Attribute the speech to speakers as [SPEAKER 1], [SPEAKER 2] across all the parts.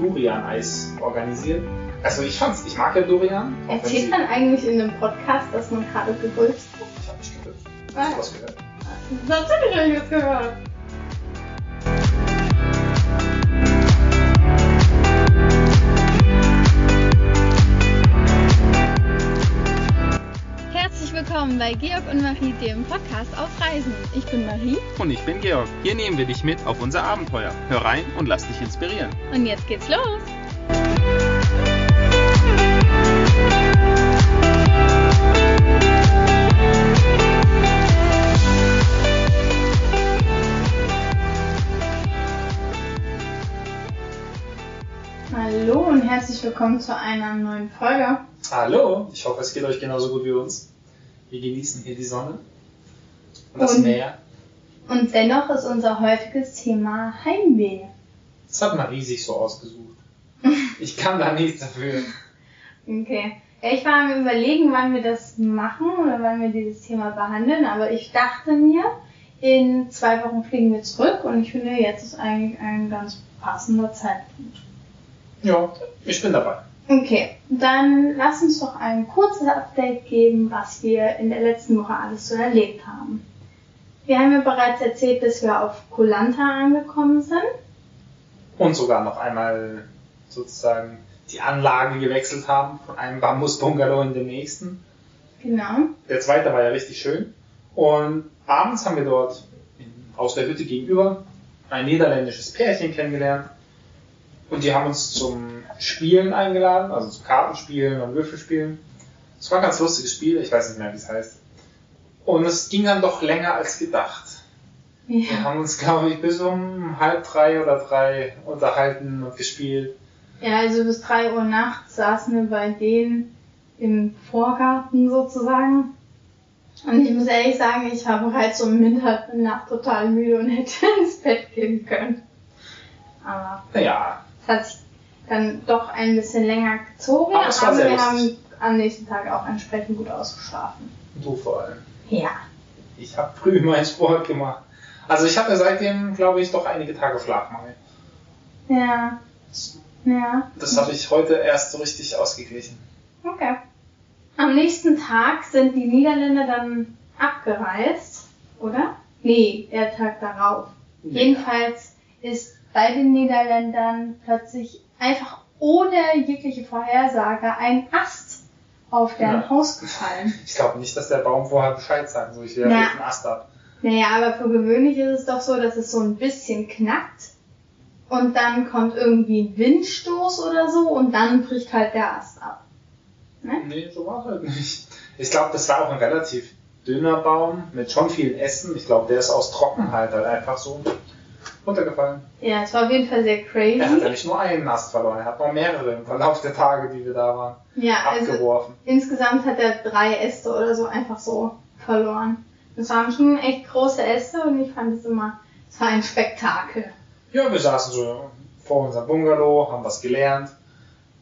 [SPEAKER 1] Durian-Eis organisiert. Also ich fand's, ich mag ja Durian.
[SPEAKER 2] Erzählt man eigentlich in einem Podcast, dass man gerade gerülpst hat?
[SPEAKER 1] Ich hab nicht gehört.
[SPEAKER 2] Ah,
[SPEAKER 1] Hast du was gehört?
[SPEAKER 2] Natürlich habe ich das gehört. Willkommen bei Georg und Marie, dem Podcast auf Reisen. Ich bin Marie
[SPEAKER 1] Und ich bin Georg. Hier nehmen wir dich mit auf unser Abenteuer. Hör rein und lass dich inspirieren.
[SPEAKER 2] und jetzt geht's los. Hallo und herzlich willkommen zu einer neuen Folge.
[SPEAKER 1] Hallo, ich hoffe, es geht euch genauso gut wie uns. Wir genießen hier die Sonne und das
[SPEAKER 2] Und-
[SPEAKER 1] Meer.
[SPEAKER 2] Und dennoch ist unser heutiges Thema Heimweh.
[SPEAKER 1] Das hat Marie sich so ausgesucht. Ich kann da nichts dafür.
[SPEAKER 2] Okay. Ja, ich war am überlegen, wann wir das machen oder wann wir dieses Thema behandeln, aber ich dachte mir, in zwei Wochen fliegen wir zurück und ich finde, jetzt ist eigentlich ein ganz passender Zeitpunkt.
[SPEAKER 1] Ja, ich bin dabei.
[SPEAKER 2] Okay, dann lass uns doch ein kurzes Update geben, was wir in der letzten Woche alles so erlebt haben. Wir haben ja bereits erzählt, dass wir auf Kolanta angekommen sind.
[SPEAKER 1] Und sogar noch einmal sozusagen die Anlage gewechselt haben von einem Bambusbungalow in den nächsten.
[SPEAKER 2] Genau.
[SPEAKER 1] Der zweite war ja richtig schön. Und abends haben wir dort aus der Hütte gegenüber ein niederländisches Pärchen kennengelernt. Und die haben uns zum Spielen eingeladen, also zum Kartenspielen und Würfelspielen. Es war ein ganz lustiges Spiel, ich weiß nicht mehr, wie es heißt. Und es ging dann doch länger als gedacht. Wir
[SPEAKER 2] Ja.
[SPEAKER 1] haben uns, glaube ich, bis um halb drei oder drei unterhalten und gespielt.
[SPEAKER 2] Ja, also bis 3 Uhr nachts saßen wir bei denen im Vorgarten sozusagen. Und ich muss ehrlich sagen, ich war bereits um Mitternacht total müde und hätte ins Bett gehen können. Aber
[SPEAKER 1] Naja,
[SPEAKER 2] es hat sich dann doch ein bisschen länger gezogen,
[SPEAKER 1] Aber
[SPEAKER 2] aber wir
[SPEAKER 1] lustig.
[SPEAKER 2] haben am nächsten Tag auch entsprechend gut ausgeschlafen.
[SPEAKER 1] du vor allem.
[SPEAKER 2] Ja.
[SPEAKER 1] Ich habe früh meinen Sport gemacht. Also ich hatte seitdem, glaube ich, doch einige Tage Schlafmangel.
[SPEAKER 2] Ja. Ja.
[SPEAKER 1] Das habe ich heute erst so richtig ausgeglichen.
[SPEAKER 2] Okay. Am nächsten Tag sind die Niederländer dann abgereist, oder? Nee, der Tag darauf. Jedenfalls ist bei den Niederländern plötzlich einfach ohne jegliche Vorhersage ein Ast auf deren
[SPEAKER 1] Ja.
[SPEAKER 2] Haus gefallen.
[SPEAKER 1] Ich glaube nicht, dass der Baum vorher Bescheid sagen soll. Ich werfe
[SPEAKER 2] Ja.
[SPEAKER 1] jetzt einen Ast ab.
[SPEAKER 2] Naja, aber für gewöhnlich ist es doch so, dass es so ein bisschen knackt und dann kommt irgendwie ein Windstoß oder so und dann bricht halt der Ast ab.
[SPEAKER 1] Nee, so war es halt nicht. Ich glaube, das war auch ein relativ dünner Baum mit schon vielen Ästen. Ich glaube, der ist aus Trockenheit halt einfach so runtergefallen.
[SPEAKER 2] Ja, es war auf jeden Fall sehr crazy.
[SPEAKER 1] Er hat ja nicht nur einen Ast verloren, er hat noch mehrere im Verlauf der Tage, die wir da waren,
[SPEAKER 2] Ja, also
[SPEAKER 1] abgeworfen.
[SPEAKER 2] insgesamt hat er drei Äste oder so einfach so verloren. Das waren schon echt große Äste und ich fand es immer, es war ein Spektakel.
[SPEAKER 1] Ja, wir saßen so vor unserem Bungalow, haben was gelernt.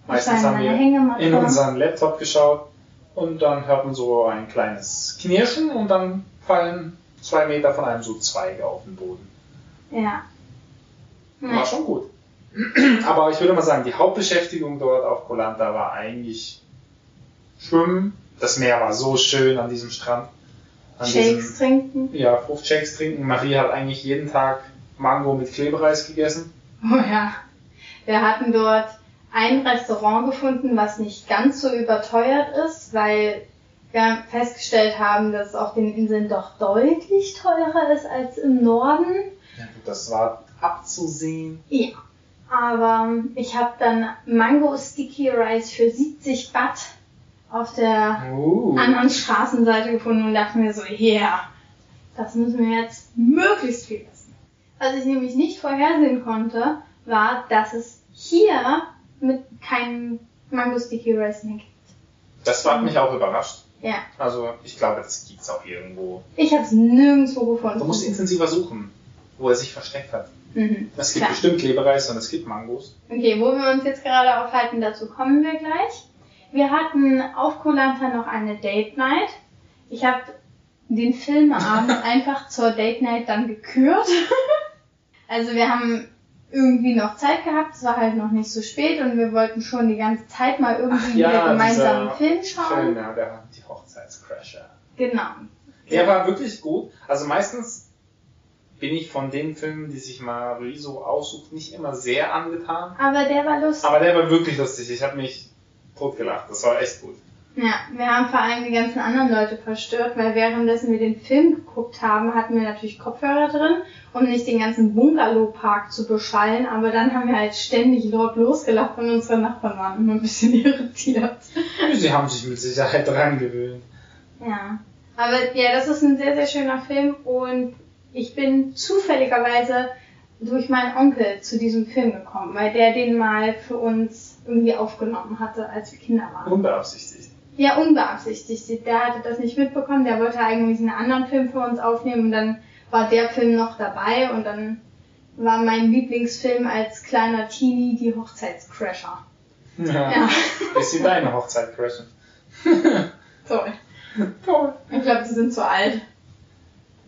[SPEAKER 1] Meistens haben wir in unseren Laptop geschaut und dann hört man so ein kleines Knirschen und dann fallen zwei Meter von einem so Zweige auf den Boden.
[SPEAKER 2] Ja.
[SPEAKER 1] War schon gut. Aber ich würde mal sagen, die Hauptbeschäftigung dort auf Kolanta war eigentlich Schwimmen. Das Meer war so schön an diesem Strand. An
[SPEAKER 2] Shakes trinken.
[SPEAKER 1] ja, Fruchtshakes trinken. Marie hat eigentlich jeden Tag Mango mit Klebereis gegessen.
[SPEAKER 2] Oh ja. Wir hatten dort ein Restaurant gefunden, was nicht ganz so überteuert ist, weil wir festgestellt haben, dass es auf den Inseln doch deutlich teurer ist als im Norden.
[SPEAKER 1] Ja, gut, das war abzusehen.
[SPEAKER 2] Ja. Aber ich habe dann Mango Sticky Rice für 70 Baht auf der
[SPEAKER 1] Uh.
[SPEAKER 2] anderen Straßenseite gefunden und dachte mir so, ja, das müssen wir jetzt möglichst viel essen. Was ich nämlich nicht vorhersehen konnte, war, dass es hier mit keinem Mango Sticky Rice mehr gibt.
[SPEAKER 1] Das hat mich auch überrascht.
[SPEAKER 2] Ja,
[SPEAKER 1] Also ich glaube, das gibt's auch irgendwo.
[SPEAKER 2] ich habe es nirgendwo gefunden.
[SPEAKER 1] Du musst intensiver suchen, wo er sich versteckt hat.
[SPEAKER 2] Mhm.
[SPEAKER 1] Es gibt
[SPEAKER 2] Klar.
[SPEAKER 1] bestimmt Klebereis und es gibt Mangos.
[SPEAKER 2] Okay, wo wir uns jetzt gerade aufhalten, dazu kommen wir gleich. Wir hatten auf Kolanta noch eine Date Night. Ich habe den Filmeabend einfach zur Date Night dann gekürt. also wir haben irgendwie noch Zeit gehabt, es war halt noch nicht so spät und wir wollten schon die ganze Zeit mal irgendwie
[SPEAKER 1] ja,
[SPEAKER 2] wieder gemeinsam einen Film schauen.
[SPEAKER 1] Film, ja, der die Hochzeitscrasher.
[SPEAKER 2] Genau.
[SPEAKER 1] Der war wirklich gut. Also meistens bin ich von den Filmen, die sich Marie so aussucht, nicht immer sehr angetan.
[SPEAKER 2] Aber der war lustig.
[SPEAKER 1] Aber der war wirklich lustig. Ich habe mich totgelacht. Das war echt gut.
[SPEAKER 2] Ja, wir haben vor allem die ganzen anderen Leute verstört, weil währenddessen wir den Film geguckt haben, hatten wir natürlich Kopfhörer drin, um nicht den ganzen Bungalow-Park zu beschallen, aber dann haben wir halt ständig laut losgelacht und unsere Nachbarn waren immer ein bisschen irritiert.
[SPEAKER 1] Sie haben sich mit Sicherheit dran gewöhnt.
[SPEAKER 2] Ja, aber ja, das ist ein sehr, sehr schöner Film und ich bin zufälligerweise durch meinen Onkel zu diesem Film gekommen, weil der den mal für uns irgendwie aufgenommen hatte, als wir Kinder waren.
[SPEAKER 1] Unbeabsichtigt.
[SPEAKER 2] Ja, unbeabsichtigt. Der hatte das nicht mitbekommen, der wollte eigentlich einen anderen Film für uns aufnehmen und dann war der Film noch dabei und dann war mein Lieblingsfilm als kleiner Teenie die Hochzeitscrasher.
[SPEAKER 1] Ja.
[SPEAKER 2] Ja.
[SPEAKER 1] Bis sie deine Hochzeit crashen.
[SPEAKER 2] Toll.
[SPEAKER 1] Toll.
[SPEAKER 2] Ich glaube, die sind zu alt.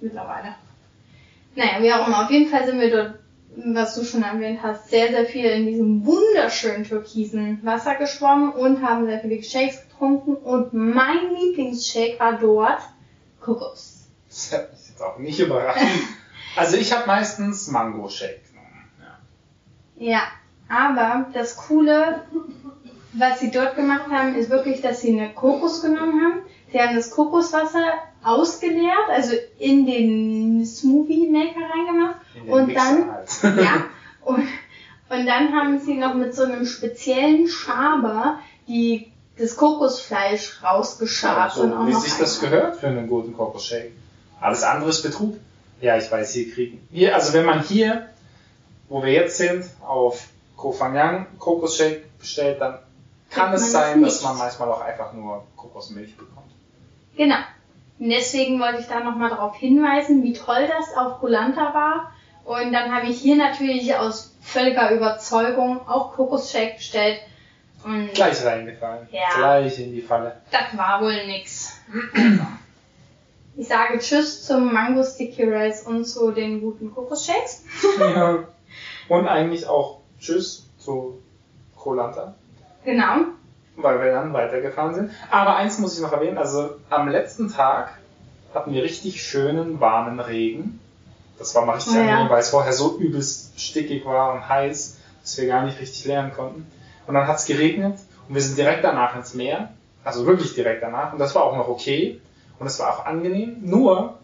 [SPEAKER 2] Mittlerweile. Naja, wie auch immer. Auf jeden Fall sind wir dort, was du schon erwähnt hast, sehr, sehr viel in diesem wunderschönen türkisen Wasser geschwommen und haben sehr viele Shakes getrunken. Und mein Lieblingsshake war dort Kokos.
[SPEAKER 1] Das hat mich jetzt auch nicht überrascht. Also ich habe meistens Mango Shake genommen. Ja.
[SPEAKER 2] Ja, aber das Coole, was sie dort gemacht haben, ist wirklich, dass sie eine Kokos genommen haben. Sie haben das Kokoswasser ausgeleert, also in den Smoothie Maker reingemacht.
[SPEAKER 1] In den
[SPEAKER 2] Und
[SPEAKER 1] Mixer
[SPEAKER 2] dann,
[SPEAKER 1] halt.
[SPEAKER 2] ja, und, und dann haben sie noch mit so einem speziellen Schaber die, das Kokosfleisch rausgeschabt und auch
[SPEAKER 1] wie
[SPEAKER 2] noch
[SPEAKER 1] sich das gehört für einen guten Kokosshake. Alles andere ist Betrug. Ja, ich weiß, hier kriegen. Hier, also wenn man hier, wo wir jetzt sind, auf Kofanyang Kokosshake bestellt, dann kann
[SPEAKER 2] Kriegt
[SPEAKER 1] es sein,
[SPEAKER 2] das
[SPEAKER 1] dass man manchmal auch einfach nur Kokosmilch bekommt.
[SPEAKER 2] Genau. Und deswegen wollte ich da nochmal darauf hinweisen, wie toll das auf Polanta war. Und dann habe ich hier natürlich aus völliger Überzeugung auch Kokosshake bestellt. Und
[SPEAKER 1] Gleich reingefallen.
[SPEAKER 2] Ja.
[SPEAKER 1] Gleich in die Falle.
[SPEAKER 2] das war wohl nix. Also, ich sage Tschüss zum Mango Sticky Rice und zu den guten Kokosshakes.
[SPEAKER 1] ja. Und eigentlich auch Tschüss zu Kolanta.
[SPEAKER 2] Genau.
[SPEAKER 1] Weil wir dann weitergefahren sind. Aber eins muss ich noch erwähnen, also am letzten Tag hatten wir richtig schönen, warmen Regen. Das war mal richtig
[SPEAKER 2] Oh ja.
[SPEAKER 1] angenehm, weil es vorher so übelst stickig war und heiß, dass wir gar nicht richtig lernen konnten. Und dann hat es geregnet und wir sind direkt danach ins Meer, also wirklich direkt danach. Und das war auch noch okay und es war auch angenehm. Nur,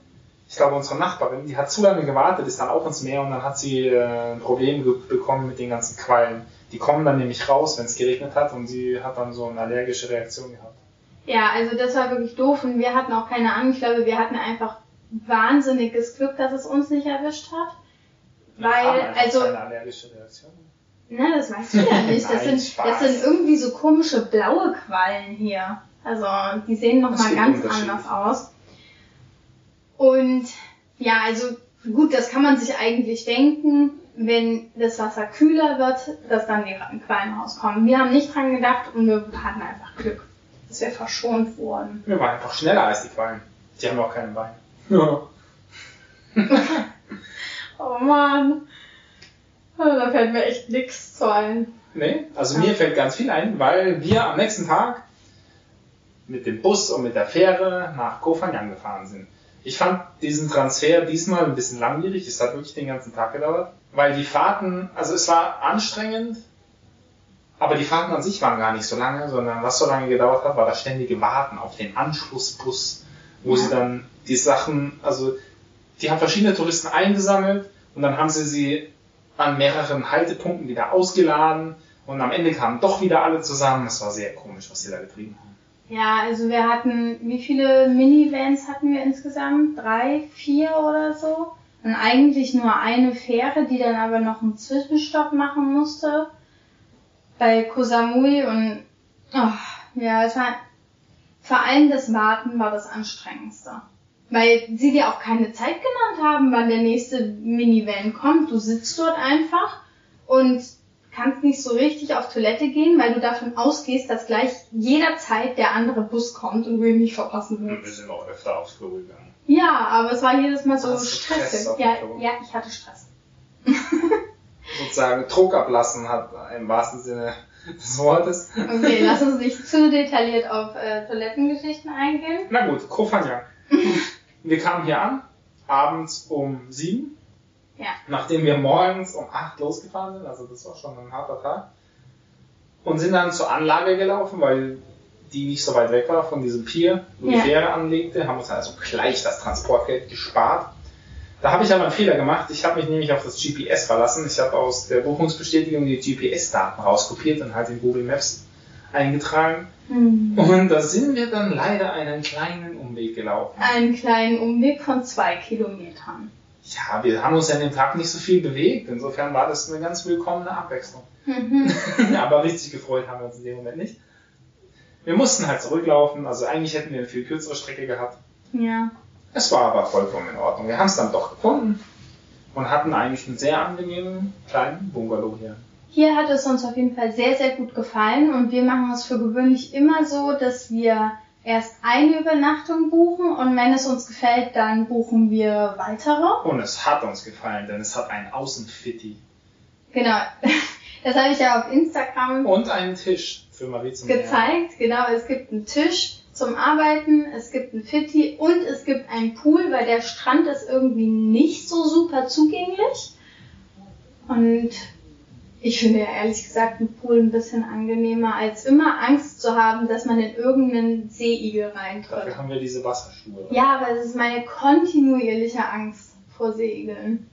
[SPEAKER 1] ich glaube, unsere Nachbarin, die hat zu lange gewartet, ist dann auch ins Meer und dann hat sie äh, ein Problem bekommen mit den ganzen Quallen. Die kommen dann nämlich raus, wenn es geregnet hat und sie hat dann so eine allergische Reaktion gehabt.
[SPEAKER 2] Ja, also das war wirklich doof und wir hatten auch keine Ahnung. Ich glaube, wir hatten einfach wahnsinniges Glück, dass es uns nicht erwischt hat.
[SPEAKER 1] Haben
[SPEAKER 2] Weil, also,
[SPEAKER 1] Keine allergische Reaktion.
[SPEAKER 2] Ne, das weißt du ja nicht. Das,
[SPEAKER 1] Nein,
[SPEAKER 2] sind,
[SPEAKER 1] Spaß.
[SPEAKER 2] das sind irgendwie so komische blaue Quallen hier. Also die sehen nochmal ganz anders aus. Und ja, also gut, das kann man sich eigentlich denken, wenn das Wasser kühler wird, dass dann die Quallen rauskommen. Wir haben nicht dran gedacht und wir hatten einfach Glück, dass wir verschont wurden.
[SPEAKER 1] Wir waren einfach schneller als die Quallen. Die haben auch keine Beine. Ja.
[SPEAKER 2] Oh Mann. Da fällt mir echt nix zu ein.
[SPEAKER 1] Nee, also
[SPEAKER 2] Ja.
[SPEAKER 1] mir fällt ganz viel ein, weil wir am nächsten Tag mit dem Bus und mit der Fähre nach Koh Phangan gefahren sind. Ich fand diesen Transfer diesmal ein bisschen langwierig, es hat wirklich den ganzen Tag gedauert, weil die Fahrten, also es war anstrengend, aber die Fahrten an sich waren gar nicht so lange, sondern was so lange gedauert hat, war das ständige Warten auf den Anschlussbus, wo
[SPEAKER 2] Ja.
[SPEAKER 1] sie dann die Sachen, also die haben verschiedene Touristen eingesammelt und dann haben sie sie an mehreren Haltepunkten wieder ausgeladen und am Ende kamen doch wieder alle zusammen. Das war sehr komisch, was sie da getrieben haben.
[SPEAKER 2] Ja, also wir hatten, wie viele Minivans hatten wir insgesamt? Drei, vier oder so? Und eigentlich nur eine Fähre, die dann aber noch einen Zwischenstopp machen musste. Bei Koh Samui und, oh, ja, es war, vor allem das Warten war das anstrengendste. Weil sie dir auch keine Zeit genannt haben, wann der nächste Minivan kommt. Du sitzt dort einfach und kannst nicht so richtig auf Toilette gehen, weil du davon ausgehst, dass gleich jederzeit der andere Bus kommt und du ihn nicht verpassen
[SPEAKER 1] Und wir
[SPEAKER 2] willst.
[SPEAKER 1] sind auch öfter aufs Klo gegangen.
[SPEAKER 2] Ja, aber es war jedes Mal so stressig. Ja, ja, ich hatte Stress.
[SPEAKER 1] sozusagen Druck ablassen hat, im wahrsten Sinne des Wortes.
[SPEAKER 2] Okay, lass uns nicht zu detailliert auf äh, Toilettengeschichten eingehen.
[SPEAKER 1] Na gut, Kofanya. wir kamen hier an, abends um sieben.
[SPEAKER 2] Ja.
[SPEAKER 1] Nachdem wir morgens um acht losgefahren sind, also das war schon ein harter Tag. Und sind dann zur Anlage gelaufen, weil die nicht so weit weg war von diesem Pier, wo
[SPEAKER 2] Ja.
[SPEAKER 1] die Fähre anlegte, haben uns also gleich das Transportgeld gespart. Da habe ich aber einen Fehler gemacht. Ich habe mich nämlich auf das GPS verlassen. Ich habe aus der Buchungsbestätigung die GPS-Daten rauskopiert und halt in Google Maps eingetragen.
[SPEAKER 2] Hm.
[SPEAKER 1] Und da sind wir dann leider einen kleinen Umweg gelaufen.
[SPEAKER 2] Einen kleinen Umweg von zwei Kilometern.
[SPEAKER 1] Ja, wir haben uns ja an dem Tag nicht so viel bewegt. Insofern war das eine ganz willkommene Abwechslung.
[SPEAKER 2] Mhm.
[SPEAKER 1] Aber richtig gefreut haben wir uns in dem Moment nicht. Wir mussten halt zurücklaufen. Also eigentlich hätten wir eine viel kürzere Strecke gehabt.
[SPEAKER 2] Ja.
[SPEAKER 1] Es war aber vollkommen in Ordnung. Wir haben es dann doch gefunden und hatten eigentlich einen sehr angenehmen kleinen Bungalow hier.
[SPEAKER 2] Hier hat es uns auf jeden Fall sehr, sehr gut gefallen und wir machen es für gewöhnlich immer so, dass wir erst eine Übernachtung buchen und wenn es uns gefällt, dann buchen wir weitere.
[SPEAKER 1] Und es hat uns gefallen, denn es hat einen Außenfitti
[SPEAKER 2] Genau. Das habe ich ja auf Instagram
[SPEAKER 1] und einen Tisch für Marie zum
[SPEAKER 2] gezeigt. Genau, es gibt einen Tisch zum Arbeiten, es gibt einen Fitti und es gibt einen Pool, weil der Strand ist irgendwie nicht so super zugänglich. Und ich finde ja ehrlich gesagt einen Pool ein bisschen angenehmer, als immer Angst zu haben, dass man in irgendeinen Seeigel reintritt.
[SPEAKER 1] Dafür haben wir diese Wasserschuhe.
[SPEAKER 2] Ja, aber es ist meine kontinuierliche Angst vor Seeigeln.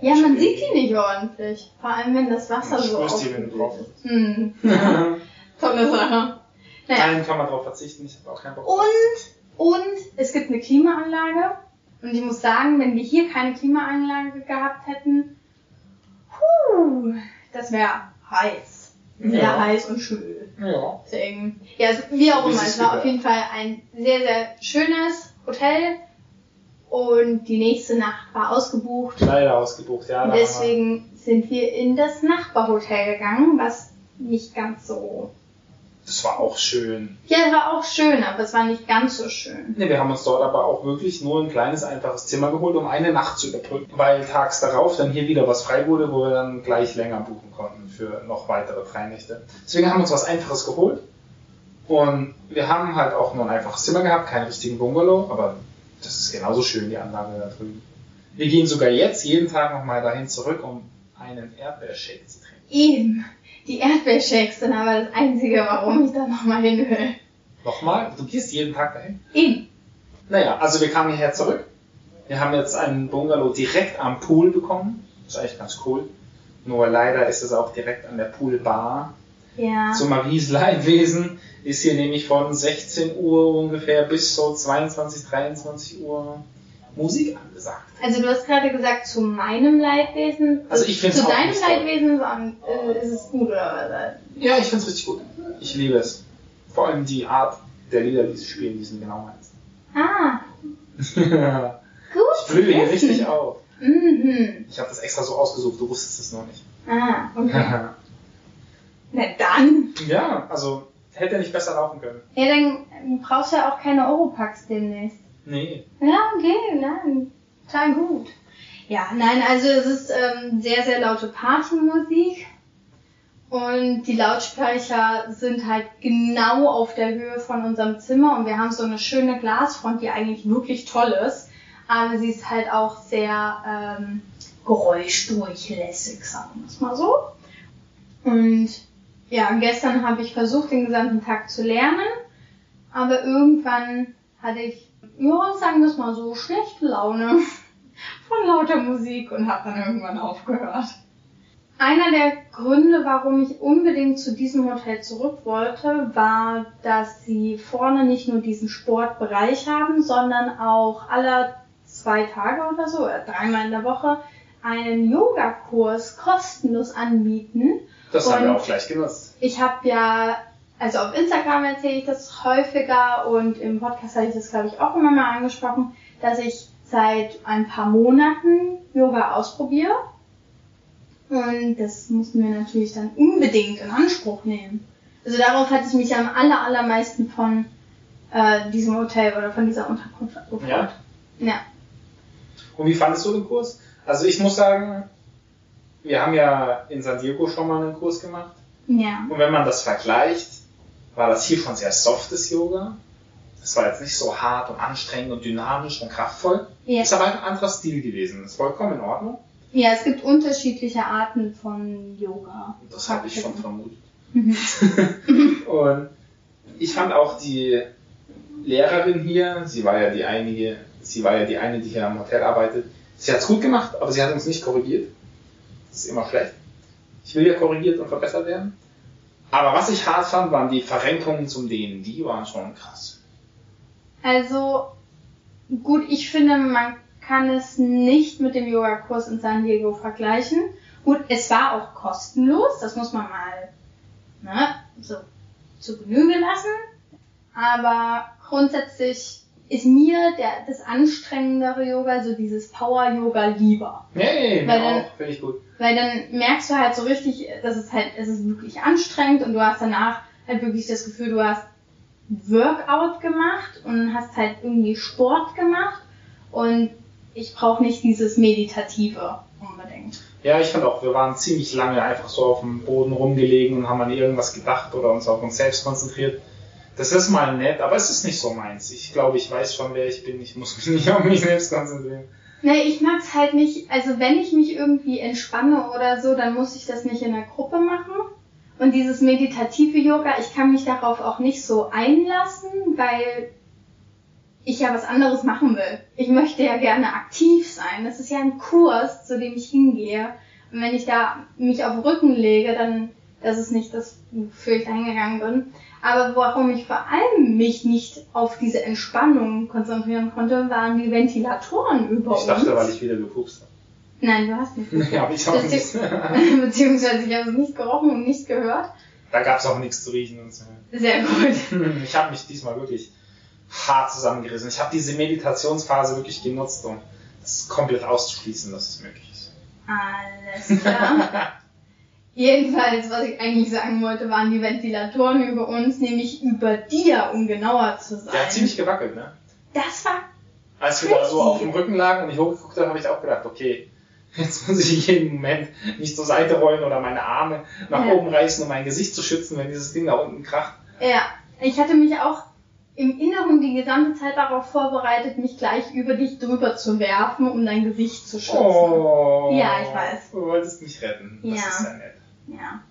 [SPEAKER 2] Ja, man sieht die nicht ordentlich. Vor allem, wenn das Wasser
[SPEAKER 1] Man
[SPEAKER 2] so
[SPEAKER 1] stößt die, wenn du
[SPEAKER 2] aufgewühlt ist. Hm. Tolle Sache. Naja.
[SPEAKER 1] Nein, kann man drauf verzichten. Ich habe auch keinen Bock.
[SPEAKER 2] Und, und es gibt eine Klimaanlage. Und ich muss sagen, wenn wir hier keine Klimaanlage gehabt hätten, puh, das wäre heiß. Sehr
[SPEAKER 1] Ja.
[SPEAKER 2] heiß und schön.
[SPEAKER 1] Ja.
[SPEAKER 2] Deswegen, ja, also, wie auch immer, es war auf jeden Fall ein sehr, sehr schönes Hotel. Und die nächste Nacht war ausgebucht.
[SPEAKER 1] Leider ausgebucht, ja. haben wir-
[SPEAKER 2] Deswegen sind wir in das Nachbarhotel gegangen, was nicht ganz so.
[SPEAKER 1] Das war auch schön.
[SPEAKER 2] Ja, es war auch schön, aber es war nicht ganz so schön.
[SPEAKER 1] Ne, wir haben uns dort aber auch wirklich nur ein kleines, einfaches Zimmer geholt, um eine Nacht zu überbrücken. Weil tags darauf dann hier wieder was frei wurde, wo wir dann gleich länger buchen konnten für noch weitere Freinächte. Deswegen haben wir uns was Einfaches geholt. Und wir haben halt auch nur ein einfaches Zimmer gehabt, keinen richtigen Bungalow, aber das ist genauso schön, die Anlage da drüben. Wir gehen sogar jetzt jeden Tag nochmal dahin zurück, um einen Erdbeershake zu trinken.
[SPEAKER 2] Eben. Die Erdbeershakes sind aber das Einzige, warum ich da nochmal hin will.
[SPEAKER 1] Nochmal, du gehst jeden Tag dahin?
[SPEAKER 2] Eben.
[SPEAKER 1] Naja, also wir kamen hierher zurück. Wir haben jetzt einen Bungalow direkt am Pool bekommen. Das ist eigentlich ganz cool. Nur leider ist es auch direkt an der Poolbar.
[SPEAKER 2] Ja.
[SPEAKER 1] Zu Maries Leidwesen ist hier nämlich von 16 Uhr ungefähr bis so 22, 23 Uhr Musik angesagt.
[SPEAKER 2] Also du hast gerade gesagt, zu meinem Leidwesen.
[SPEAKER 1] Also ich find's
[SPEAKER 2] Zu deinem. Leidwesen äh, ist es gut, oder was?
[SPEAKER 1] Ja, ich find's richtig gut. Ich liebe es. Vor allem die Art der Lieder, die sie spielen, die sind genau meins.
[SPEAKER 2] Ah,
[SPEAKER 1] ich
[SPEAKER 2] gut. zu
[SPEAKER 1] blühe hier richtig auf.
[SPEAKER 2] Mhm.
[SPEAKER 1] Ich habe das extra so ausgesucht, du wusstest es noch nicht.
[SPEAKER 2] Ah, okay. Na dann.
[SPEAKER 1] ja, also hätte nicht besser laufen können.
[SPEAKER 2] Ja, dann brauchst du ja auch keine Europacks demnächst.
[SPEAKER 1] Nee.
[SPEAKER 2] Ja, okay, nein. Total gut. Ja, nein, also es ist ähm, sehr, sehr laute Partymusik. Und die Lautsprecher sind halt genau auf der Höhe von unserem Zimmer und wir haben so eine schöne Glasfront, die eigentlich wirklich toll ist. Aber sie ist halt auch sehr ähm, geräuschdurchlässig, sagen wir es mal so. Und ja, gestern habe ich versucht, den gesamten Tag zu lernen. Aber irgendwann hatte ich, ja, sagen wir es mal so, schlechte Laune von lauter Musik und habe dann irgendwann aufgehört. Einer der Gründe, warum ich unbedingt zu diesem Hotel zurück wollte, war, dass sie vorne nicht nur diesen Sportbereich haben, sondern auch alle zwei Tage oder so, dreimal in der Woche, einen Yogakurs kostenlos anbieten.
[SPEAKER 1] Das haben wir
[SPEAKER 2] Und-
[SPEAKER 1] auch gleich genutzt.
[SPEAKER 2] Ich habe ja, also auf Instagram erzähle ich das häufiger und im Podcast habe ich das, glaube ich, auch immer mal angesprochen, dass ich seit ein paar Monaten Yoga ausprobiere. Und das mussten wir natürlich dann unbedingt in Anspruch nehmen. Also darauf hatte ich mich am aller, allermeisten von äh, diesem Hotel oder von dieser Unterkunft gefreut.
[SPEAKER 1] Ja.
[SPEAKER 2] Ja.
[SPEAKER 1] Und wie fandest du den Kurs? Also ich muss sagen, wir haben ja in San Diego schon mal einen Kurs gemacht.
[SPEAKER 2] Ja.
[SPEAKER 1] Und wenn man das vergleicht, war das hier schon sehr softes Yoga. Das war jetzt nicht so hart und anstrengend und dynamisch und kraftvoll.
[SPEAKER 2] Ja.
[SPEAKER 1] Ist aber ein anderer Stil gewesen. Ist vollkommen in Ordnung.
[SPEAKER 2] ja, es gibt unterschiedliche Arten von Yoga.
[SPEAKER 1] Das habe ich schon vermutet.
[SPEAKER 2] Mhm.
[SPEAKER 1] Und ich fand auch die Lehrerin hier, sie war ja die einige, sie war ja die eine, die hier am Hotel arbeitet. Sie hat es gut gemacht, aber sie hat uns nicht korrigiert. Das ist immer schlecht. Ich will ja korrigiert und verbessert werden. Aber was ich hart fand, waren die Verrenkungen zum Dehnen. Die waren schon krass.
[SPEAKER 2] Also, gut, ich finde, man kann es nicht mit dem Yogakurs in San Diego vergleichen. Gut, es war auch kostenlos, das muss man mal ne, so zu Genüge lassen. Aber grundsätzlich ist mir der, das anstrengendere Yoga, so dieses Power-Yoga lieber.
[SPEAKER 1] Nee,
[SPEAKER 2] Weil dann-
[SPEAKER 1] auch, finde ich gut.
[SPEAKER 2] Weil dann merkst du halt so richtig, dass es halt, es ist wirklich anstrengend und du hast danach halt wirklich das Gefühl, du hast Workout gemacht und hast halt irgendwie Sport gemacht und ich brauche nicht dieses Meditative unbedingt.
[SPEAKER 1] Ja, ich fand auch, wir waren ziemlich lange einfach so auf dem Boden rumgelegen und haben an irgendwas gedacht oder uns auf uns selbst konzentriert. Das ist mal nett, aber es ist nicht so meins. Ich glaube, ich weiß schon, wer ich bin. Ich muss mich nicht auf mich selbst konzentrieren.
[SPEAKER 2] Nee, ich mag's halt nicht, also wenn ich mich irgendwie entspanne oder so, dann muss ich das nicht in der Gruppe machen. Und dieses meditative Yoga, ich kann mich darauf auch nicht so einlassen, weil ich ja was anderes machen will. Ich möchte ja gerne aktiv sein. Das ist ja ein Kurs, zu dem ich hingehe. Und wenn ich da mich auf den Rücken lege, dann, das ist nicht das, wofür ich da hingegangen bin. Aber warum ich vor allem mich nicht auf diese Entspannung konzentrieren konnte, waren die Ventilatoren über
[SPEAKER 1] Ich dachte,
[SPEAKER 2] uns.
[SPEAKER 1] weil ich wieder gepupst habe.
[SPEAKER 2] Nein, du hast nicht.
[SPEAKER 1] Ja, aber ich auch nicht.
[SPEAKER 2] Beziehungsweise ich habe es nicht gerochen und nicht gehört.
[SPEAKER 1] Da gab es auch nichts zu riechen und so.
[SPEAKER 2] Sehr gut.
[SPEAKER 1] Ich habe mich diesmal wirklich hart zusammengerissen. Ich habe diese Meditationsphase wirklich genutzt, um das komplett auszuschließen, dass es möglich ist.
[SPEAKER 2] Alles klar. Jedenfalls, was ich eigentlich sagen wollte, waren die Ventilatoren über uns, nämlich über dir, um genauer zu sein.
[SPEAKER 1] Der hat ziemlich gewackelt, ne?
[SPEAKER 2] das war
[SPEAKER 1] Als wir da so
[SPEAKER 2] Crazy.
[SPEAKER 1] auf dem Rücken lagen und ich hochgeguckt habe, habe ich auch gedacht, okay, jetzt muss ich jeden Moment mich zur Seite rollen oder meine Arme nach
[SPEAKER 2] Ja.
[SPEAKER 1] oben reißen, um mein Gesicht zu schützen, wenn dieses Ding da unten kracht.
[SPEAKER 2] Ja, ich hatte mich auch im Inneren die gesamte Zeit darauf vorbereitet, mich gleich über dich drüber zu werfen, um dein Gesicht zu schützen.
[SPEAKER 1] Oh.
[SPEAKER 2] Ja, ich weiß.
[SPEAKER 1] Du wolltest mich retten. Das
[SPEAKER 2] Ja.
[SPEAKER 1] ist ja nett.
[SPEAKER 2] Ja.